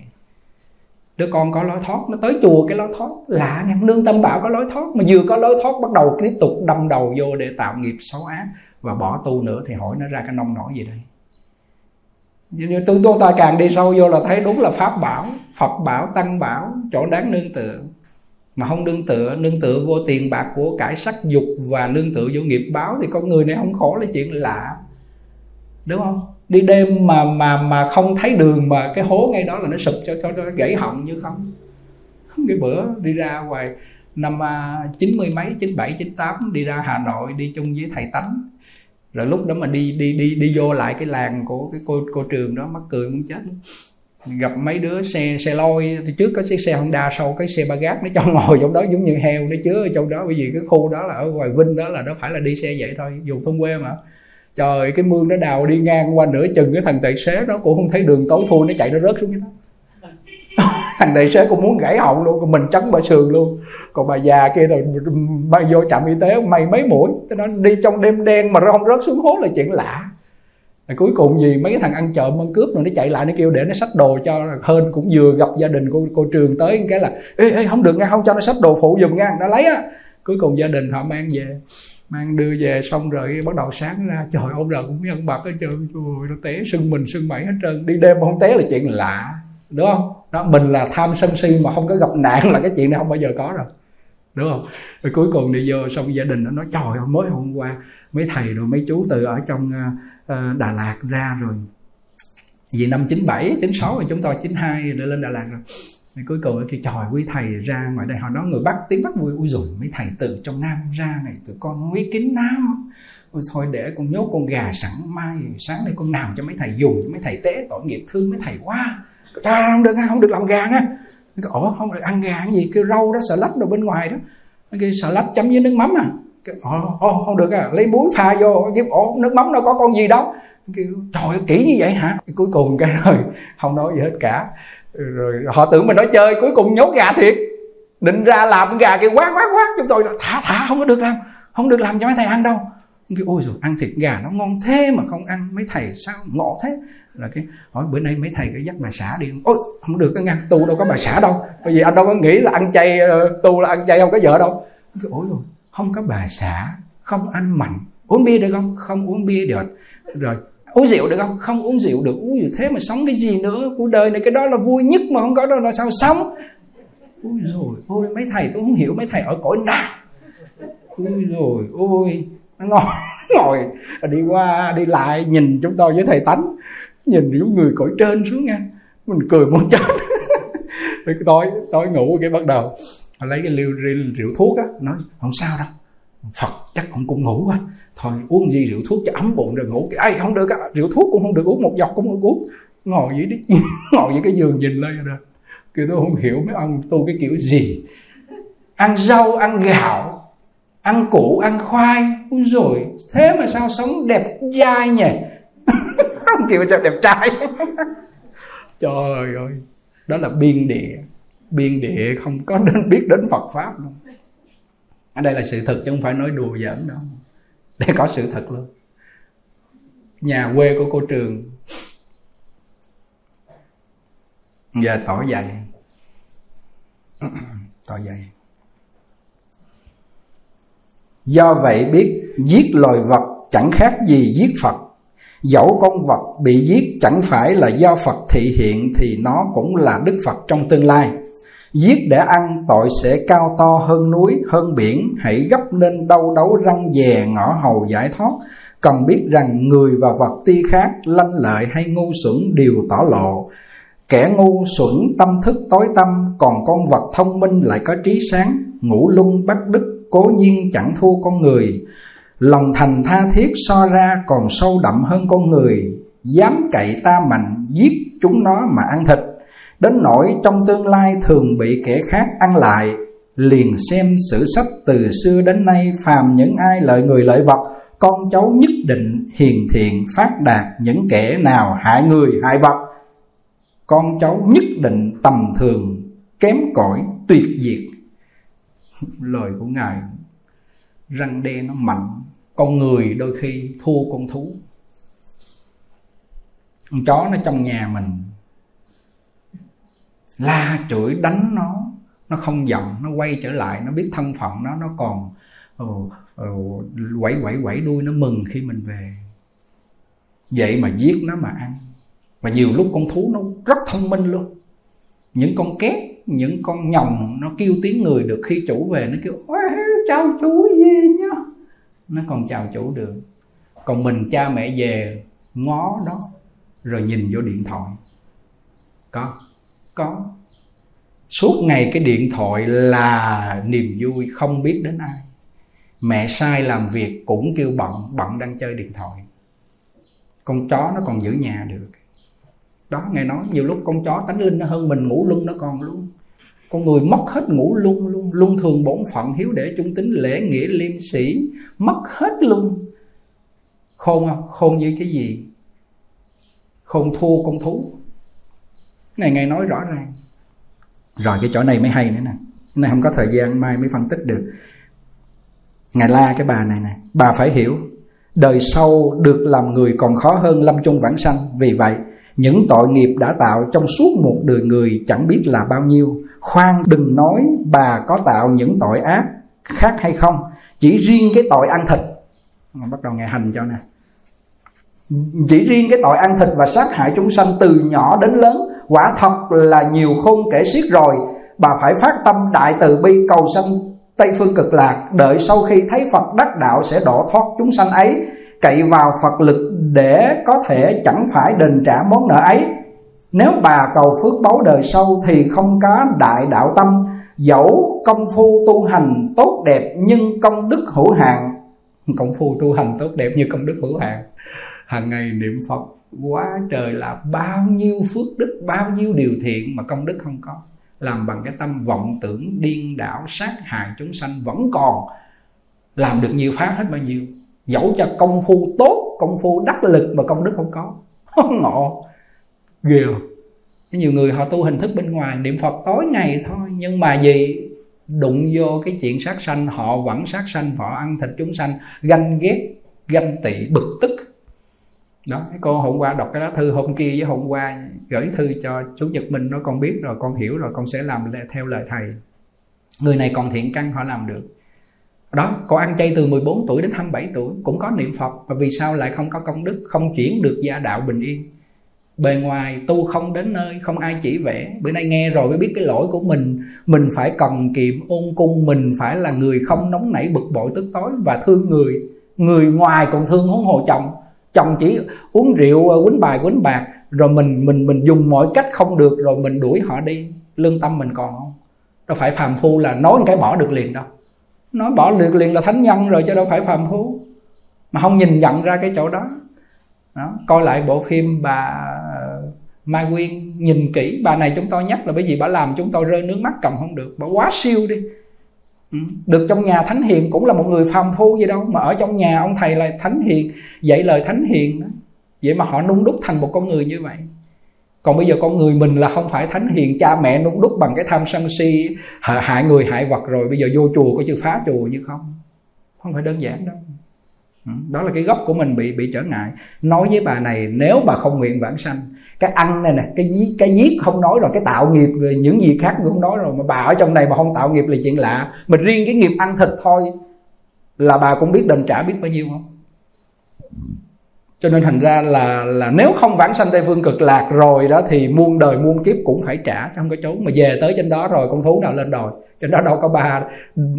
Đứa con có lối thoát, nó tới chùa cái lối thoát. Lạ nha nương tâm bảo có lối thoát, mà vừa có lối thoát bắt đầu tiếp tục đâm đầu vô để tạo nghiệp xấu ác và bỏ tu nữa thì hỏi nó ra cái nông nổi gì đây? Như tôi tôi ta càng đi sâu vô là thấy đúng là pháp bảo, phật bảo, tăng bảo, chỗ đáng nương tựa. Mà không nương tựa nương tựa vô tiền bạc của cải sắc dục và nương tựa vô nghiệp báo thì con người này không khổ là chuyện lạ. Đúng không? Đi đêm mà mà mà không thấy đường mà cái hố ngay đó là nó sụp, cho cho nó gãy họng như không. Cái bữa đi ra ngoài, năm à, chín mươi mấy, chín bảy, chín tám đi ra hà nội, đi chung với thầy tánh rồi lúc đó mà đi đi đi đi vô lại cái làng của cái cô cô trường đó, mắc cười muốn chết. Gặp mấy đứa xe xe lôi. Thì trước có chiếc xe Honda sau cái xe ba gác nó cho ngồi trong đó giống như heo nó chứa ở trong đó. Bởi vì cái khu đó là ở ngoài Vinh đó, là nó phải là đi xe vậy thôi dùng thôn quê mà. Trời, cái mương nó đào đi ngang qua nửa chừng cái thằng tài xế đó cũng không thấy đường tối thui, nó chạy nó rớt xuống cái đó. thằng tài xế cũng muốn gãy họng luôn còn mình chấn bà sườn luôn. Còn bà già kia rồi bay vô trạm y tế mày mấy mũi? Nó đi trong đêm đen mà không rớt xuống hố là chuyện lạ. Rồi cuối cùng gì mấy cái thằng ăn trộm ăn cướp rồi nó chạy lại nó kêu để nó xách đồ cho hơn cũng vừa gặp gia đình cô cô trường tới cái là ê, ê không được nha không cho nó xách đồ phụ giùm nha nó lấy á. Cuối cùng gia đình họ mang về mang đưa về xong rồi bắt đầu sáng ra trời ông rồi cũng nhân bạc hết trơn trời nó té sưng mình sưng mẩy hết trơn. Đi đêm mà không té là chuyện lạ đúng không? Đó mình là tham sân si mà không có gặp nạn là cái chuyện này không bao giờ có rồi. Đúng không? Rồi cuối cùng đi vô xong gia đình nó nói trời ơi mới hôm qua mấy thầy rồi mấy chú từ ở trong uh, Đà Lạt ra rồi. Vì năm 97, 96 rồi chúng tôi 92 để lên Đà Lạt rồi. Thì cuối cùng thì trời quý thầy ra ngoài đây. Họ nói người bắt tiếng bắt vui. Ui rồi mấy thầy từ trong nam ra này tụi con quý kính nam ôi thôi để con nhốt con gà sẵn mai sáng nay con nào cho mấy thầy dùng cho mấy thầy tế tội nghiệp thương mấy thầy quá ta không được không được làm gà á cái ổ không được ăn gà cái gì? Kêu rau đó sợ lách đồ bên ngoài đó. Cái sợ lách chấm với nước mắm à. Ồ, không được à. Lấy muối pha vô cái ồ nước mắm đâu có con gì đâu? Kêu trời kỹ như vậy hả? Cuối cùng cái rồi không nói gì hết cả. Rồi họ tưởng mình nói chơi cuối cùng nhốt gà thiệt. Định ra làm gà kia quát quát quát chúng tôi thả thả không có được làm không được làm cho mấy thầy ăn đâu. Kêu ôi rồi ăn thịt gà nó ngon thế mà không ăn mấy thầy sao ngộ thế? Là cái hỏi bữa nay mấy thầy cái dắt bà xã đi ôi, không được cái ngăn tu đâu có bà xã đâu. Bởi vì anh đâu có nghĩ là ăn chay ờ, tu là ăn chay không có vợ đâu. Cái ôi rồi, không có bà xã, không ăn mặn, uống bia được không? Không uống bia được. Rồi, uống rượu được không? Không uống rượu được. Uống rượu thế mà sống cái gì nữa? Cuộc đời này cái đó là vui nhất mà không có đó là sao sống? Ôi rồi, ôi, mấy thầy, tôi không hiểu mấy thầy ở cõi nào. Ôi rồi, ôi, nó ngồi ngồi, đi qua, đi lại, nhìn chúng tôi với thầy tánh nhìn những người cõi trên xuống nha. Mình cười muốn chết tối tối ngủ cái bắt đầu. Lấy cái liều rượu thuốc á, nói, không sao đâu. Phật chắc cũng cũng ngủ quá. Thôi uống gì rượu thuốc cho ấm bụng rồi ngủ ai không được rượu thuốc cũng không được uống, một giọt cũng không được uống. Ngồi dưới đi ngồi dưới cái giường nhìn lên rồi. Kêu tôi không hiểu mấy ông tu cái kiểu gì. Ăn rau, ăn gạo, ăn củ, ăn khoai. Rồi thế mà sao sống đẹp dai nhỉ? kêu kiểu cho đẹp trai. Trời ơi, đó là biên địa. Biên địa không có đến biết đến phật pháp đâu. Ở đây là sự thật chứ không phải nói đùa giỡn đâu. Để có sự thật luôn. Nhà quê của cô trường. Giờ tỏ dày. Tỏ dày. Do vậy biết giết loài vật chẳng khác gì giết phật dẫu con vật bị giết chẳng phải là do phật thị hiện thì nó cũng là đức phật trong tương lai. Giết để ăn tội sẽ cao to hơn núi, hơn biển. Hãy gấp nên đau đấu răng dè ngõ hầu giải thoát. Cần biết rằng người và vật ti khác Lanh lợi hay ngu xuẩn đều tỏ lộ. Kẻ ngu xuẩn tâm thức tối tâm Còn con vật thông minh lại có trí sáng. Ngũ lung bắt đức cố nhiên chẳng thua con người. Lòng thành tha thiết so ra còn sâu đậm hơn con người. Dám cậy ta mạnh, giết chúng nó mà ăn thịt. Đến nỗi trong tương lai thường bị kẻ khác ăn lại, Liền xem sử sách từ xưa đến nay Phàm những ai lợi người lợi vật, Con cháu nhất định hiền thiện phát đạt Những kẻ nào hại người hại vật. Con cháu nhất định tầm thường, Kém cỏi, tuyệt diệt. Lời của Ngài Răng đe nó mạnh. Con người đôi khi thua con thú. Con chó nó trong nhà mình la chửi đánh nó nó không giận nó quay trở lại nó biết thân phận nó nó còn oh, oh, quẩy quẩy quẩy đuôi nó mừng khi mình về. Vậy mà giết nó mà ăn. Và nhiều lúc con thú nó rất thông minh luôn. Những con két những con nhồng nó kêu tiếng người được khi chủ về, nó kêu chào chú về nhá? Nó còn chào chủ được. Còn mình, cha mẹ về, ngó đó rồi nhìn vô điện thoại. Có có. Suốt ngày cái điện thoại là niềm vui, không biết đến ai. Mẹ sai làm việc cũng kêu bận bận đang chơi điện thoại. Con chó nó còn giữ nhà được. Đó, nghe nói nhiều lúc con chó tánh linh nó hơn mình, ngủ lung nó còn luôn con người mất hết ngủ lung luôn. Luân thường bổn phận hiếu để trung tính lễ nghĩa liêm sĩ mất hết luôn. Khôn không? Khôn với cái gì? Khôn thua con thú. Này, ngài nói rõ ràng. Rồi, cái chỗ này mới hay nữa nè. Này, không có thời gian, mai mới phân tích được. Ngài la cái bà này nè. Bà phải hiểu, đời sau được làm người còn khó hơn lâm chung vãng sanh. Vì vậy, những tội nghiệp đã tạo trong suốt một đời người chẳng biết là bao nhiêu khoan đừng nói bà có tạo những tội ác khác hay không, chỉ riêng cái tội ăn thịt. Bắt đầu ngày hành cho nè. Chỉ riêng cái tội ăn thịt và sát hại chúng sanh từ nhỏ đến lớn, quả thật là nhiều khôn kể xiết rồi. Bà phải phát tâm đại từ bi cầu sanh tây phương cực lạc, đợi sau khi thấy phật đắc đạo sẽ đổ thoát chúng sanh ấy, cậy vào phật lực để có thể chẳng phải đền trả món nợ ấy nếu bà cầu phước báu đời sau thì không có đại đạo tâm. Dẫu công phu tu hành tốt đẹp nhưng công đức hữu hạn. Công phu tu hành tốt đẹp như công đức hữu hạn. Hàng ngày niệm phật, quá trời là bao nhiêu phước đức, bao nhiêu điều thiện mà công đức không có. Làm bằng cái tâm vọng tưởng, điên đảo, sát hại chúng sanh vẫn còn. Làm được nhiều pháp hết bao nhiêu. Dẫu cho công phu tốt, công phu đắc lực mà công đức không có. Ngộ ghê nhiều người họ tu hình thức bên ngoài, niệm phật tối ngày thôi, nhưng mà gì? Đụng vô cái chuyện sát sanh, họ vẫn sát sanh, họ ăn thịt chúng sanh, ganh ghét, ganh tị, bực tức. Đó, cái cô hôm qua đọc cái lá thư hôm kia với hôm qua gửi thư cho chú Nhật Minh nói con biết rồi, con hiểu rồi, con sẽ làm theo lời thầy. Người này còn thiện căn, họ làm được. Đó, cô ăn chay từ 14 tuổi đến 27 tuổi, cũng có niệm Phật, và vì sao lại không có công đức, không chuyển được gia đạo bình yên? Bề ngoài tu không đến nơi, không ai chỉ vẽ. Bữa nay nghe rồi mới biết cái lỗi của mình. Mình phải cần kiệm, ôn cung. Mình phải là người không nóng nảy, bực bội, tức tối và thương người. Người ngoài còn thương huống hồ chồng. Chồng chỉ uống rượu ờ, quýnh bài, quýnh bạc. Rồi mình mình mình dùng mọi cách không được, rồi mình đuổi họ đi. Lương tâm mình còn không? Đâu phải phàm phu là nói cái bỏ được liền đâu. Nói bỏ được liền là thánh nhân rồi, chứ đâu phải phàm phu. Mà không nhìn nhận ra cái chỗ đó. Đó, coi lại bộ phim bà Mai Quyên nhìn kỹ, bà này chúng tôi nhắc là bởi vì bà làm chúng tôi rơi nước mắt cầm không được. Bà quá siêu đi. Ừ. Được trong nhà thánh hiền cũng là một người phàm phu gì đâu, mà ở trong nhà ông thầy là thánh hiền, dạy lời thánh hiền đó. vậy mà họ nung đúc thành một con người như vậy. Còn bây giờ con người mình là không phải thánh hiền, cha mẹ nung đúc bằng cái tham sân si, hại người, hại vật rồi, bây giờ vô chùa có chữ phá chùa như không? Không phải đơn giản đâu. Ừ, đó là cái gốc của mình bị bị trở ngại. Nói với bà này, nếu bà không nguyện vãng sanh cái ăn này nè, cái giết cái giết không nói rồi, cái tạo nghiệp rồi những gì khác cũng nói rồi. Mà bà ở trong này mà không tạo nghiệp là chuyện lạ. Mình riêng cái nghiệp ăn thịt thôi là bà cũng biết đền trả biết bao nhiêu không? Cho nên thành ra là là nếu không vãng sanh tây phương cực lạc rồi đó thì muôn đời muôn kiếp cũng phải trả không có trốn. Mà về tới trên đó rồi, con thú nào lên đòi trên đó đâu có ba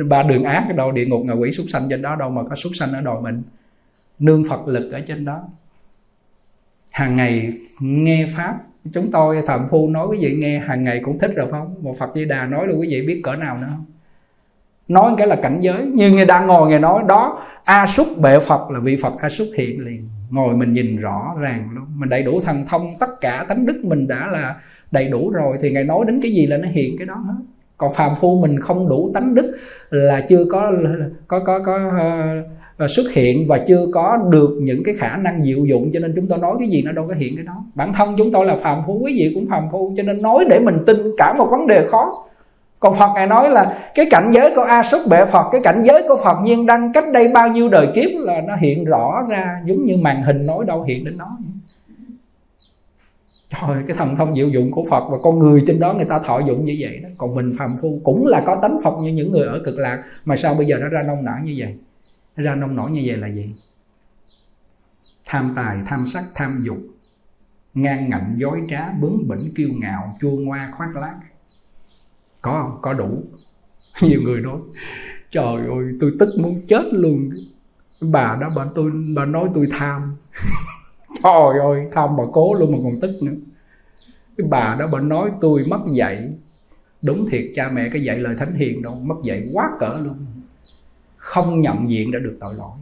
ba đường ác cái đâu, địa ngục ngạ quỷ súc sanh trên đó đâu mà có súc sanh ở đòi mình. Nương phật lực ở trên đó hàng ngày nghe pháp. Chúng tôi phạm phu nói quý vị nghe hàng ngày cũng thích rồi không? Một phật di đà nói là quý vị biết cỡ nào nữa không? Nói cái là cảnh giới. Như người đang ngồi người nói đó a súc bệ phật là vị phật a súc hiện liền. Ngồi mình nhìn rõ ràng luôn. Mình đầy đủ thần thông tất cả tánh đức mình đã là đầy đủ rồi thì ngài nói đến cái gì là nó hiện cái đó hết. Còn phàm phu mình không đủ tánh đức là chưa có có có có uh, À, xuất hiện và chưa có được những cái khả năng diệu dụng cho nên chúng tôi nói cái gì nó đâu có hiện cái đó. Bản thân chúng tôi là phàm phu quý vị cũng phàm phu, cho nên nói để mình tin cả một vấn đề khó. Còn Phật ngài nói là cái cảnh giới của A Súc Bệ Phật, Cái cảnh giới của Phật nhiên đăng cách đây bao nhiêu đời kiếp Là nó hiện rõ ra, Giống như màn hình nói đâu hiện đến nó Trời, cái thần thông diệu dụng của Phật Và con người trên đó người ta thọ dụng như vậy đó. Còn mình phàm phu cũng là có tánh Phật như những người ở cực lạc, Mà sao bây giờ nó ra nông nản như vậy? Ra nông nổi như vậy là gì? Tham tài, tham sắc, tham dục Ngang ngạnh, dối trá, bướng bỉnh, kiêu ngạo Chua ngoa, khoác lác. Có không? Có đủ. Nhiều người nói trời ơi tôi tức muốn chết luôn. Bà đó bà tôi bà nói tôi tham. Trời ơi tham bà cố luôn mà còn tức nữa. Cái bà đó bà nói tôi mất dạy. Đúng thiệt cha mẹ cái dạy lời thánh hiền đâu mất dạy quá cỡ luôn không nhận diện đã được tội lỗi.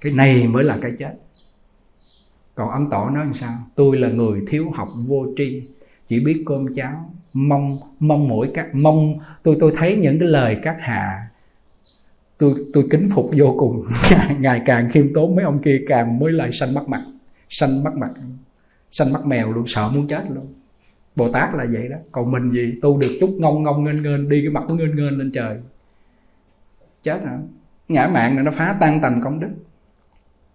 Cái này mới là cái chết. Còn ông tỏ nói làm sao? Tôi là người thiếu học vô tri, chỉ biết cơm cháo, mong mong mỗi các, mong, tôi tôi thấy những cái lời các hạ, tôi tôi kính phục vô cùng. Ngày càng khiêm tốn, mấy ông kia càng mới lại xanh mắt mặt xanh mắt mặt xanh mắt mèo luôn, sợ muốn chết luôn. Bồ tát là vậy đó. Còn mình gì? Tu được chút ngông ngông nghênh nghênh, đi cái mặt nó nghênh nghênh lên trời chết rồi, ngã mạng này nó phá tan tành công đức.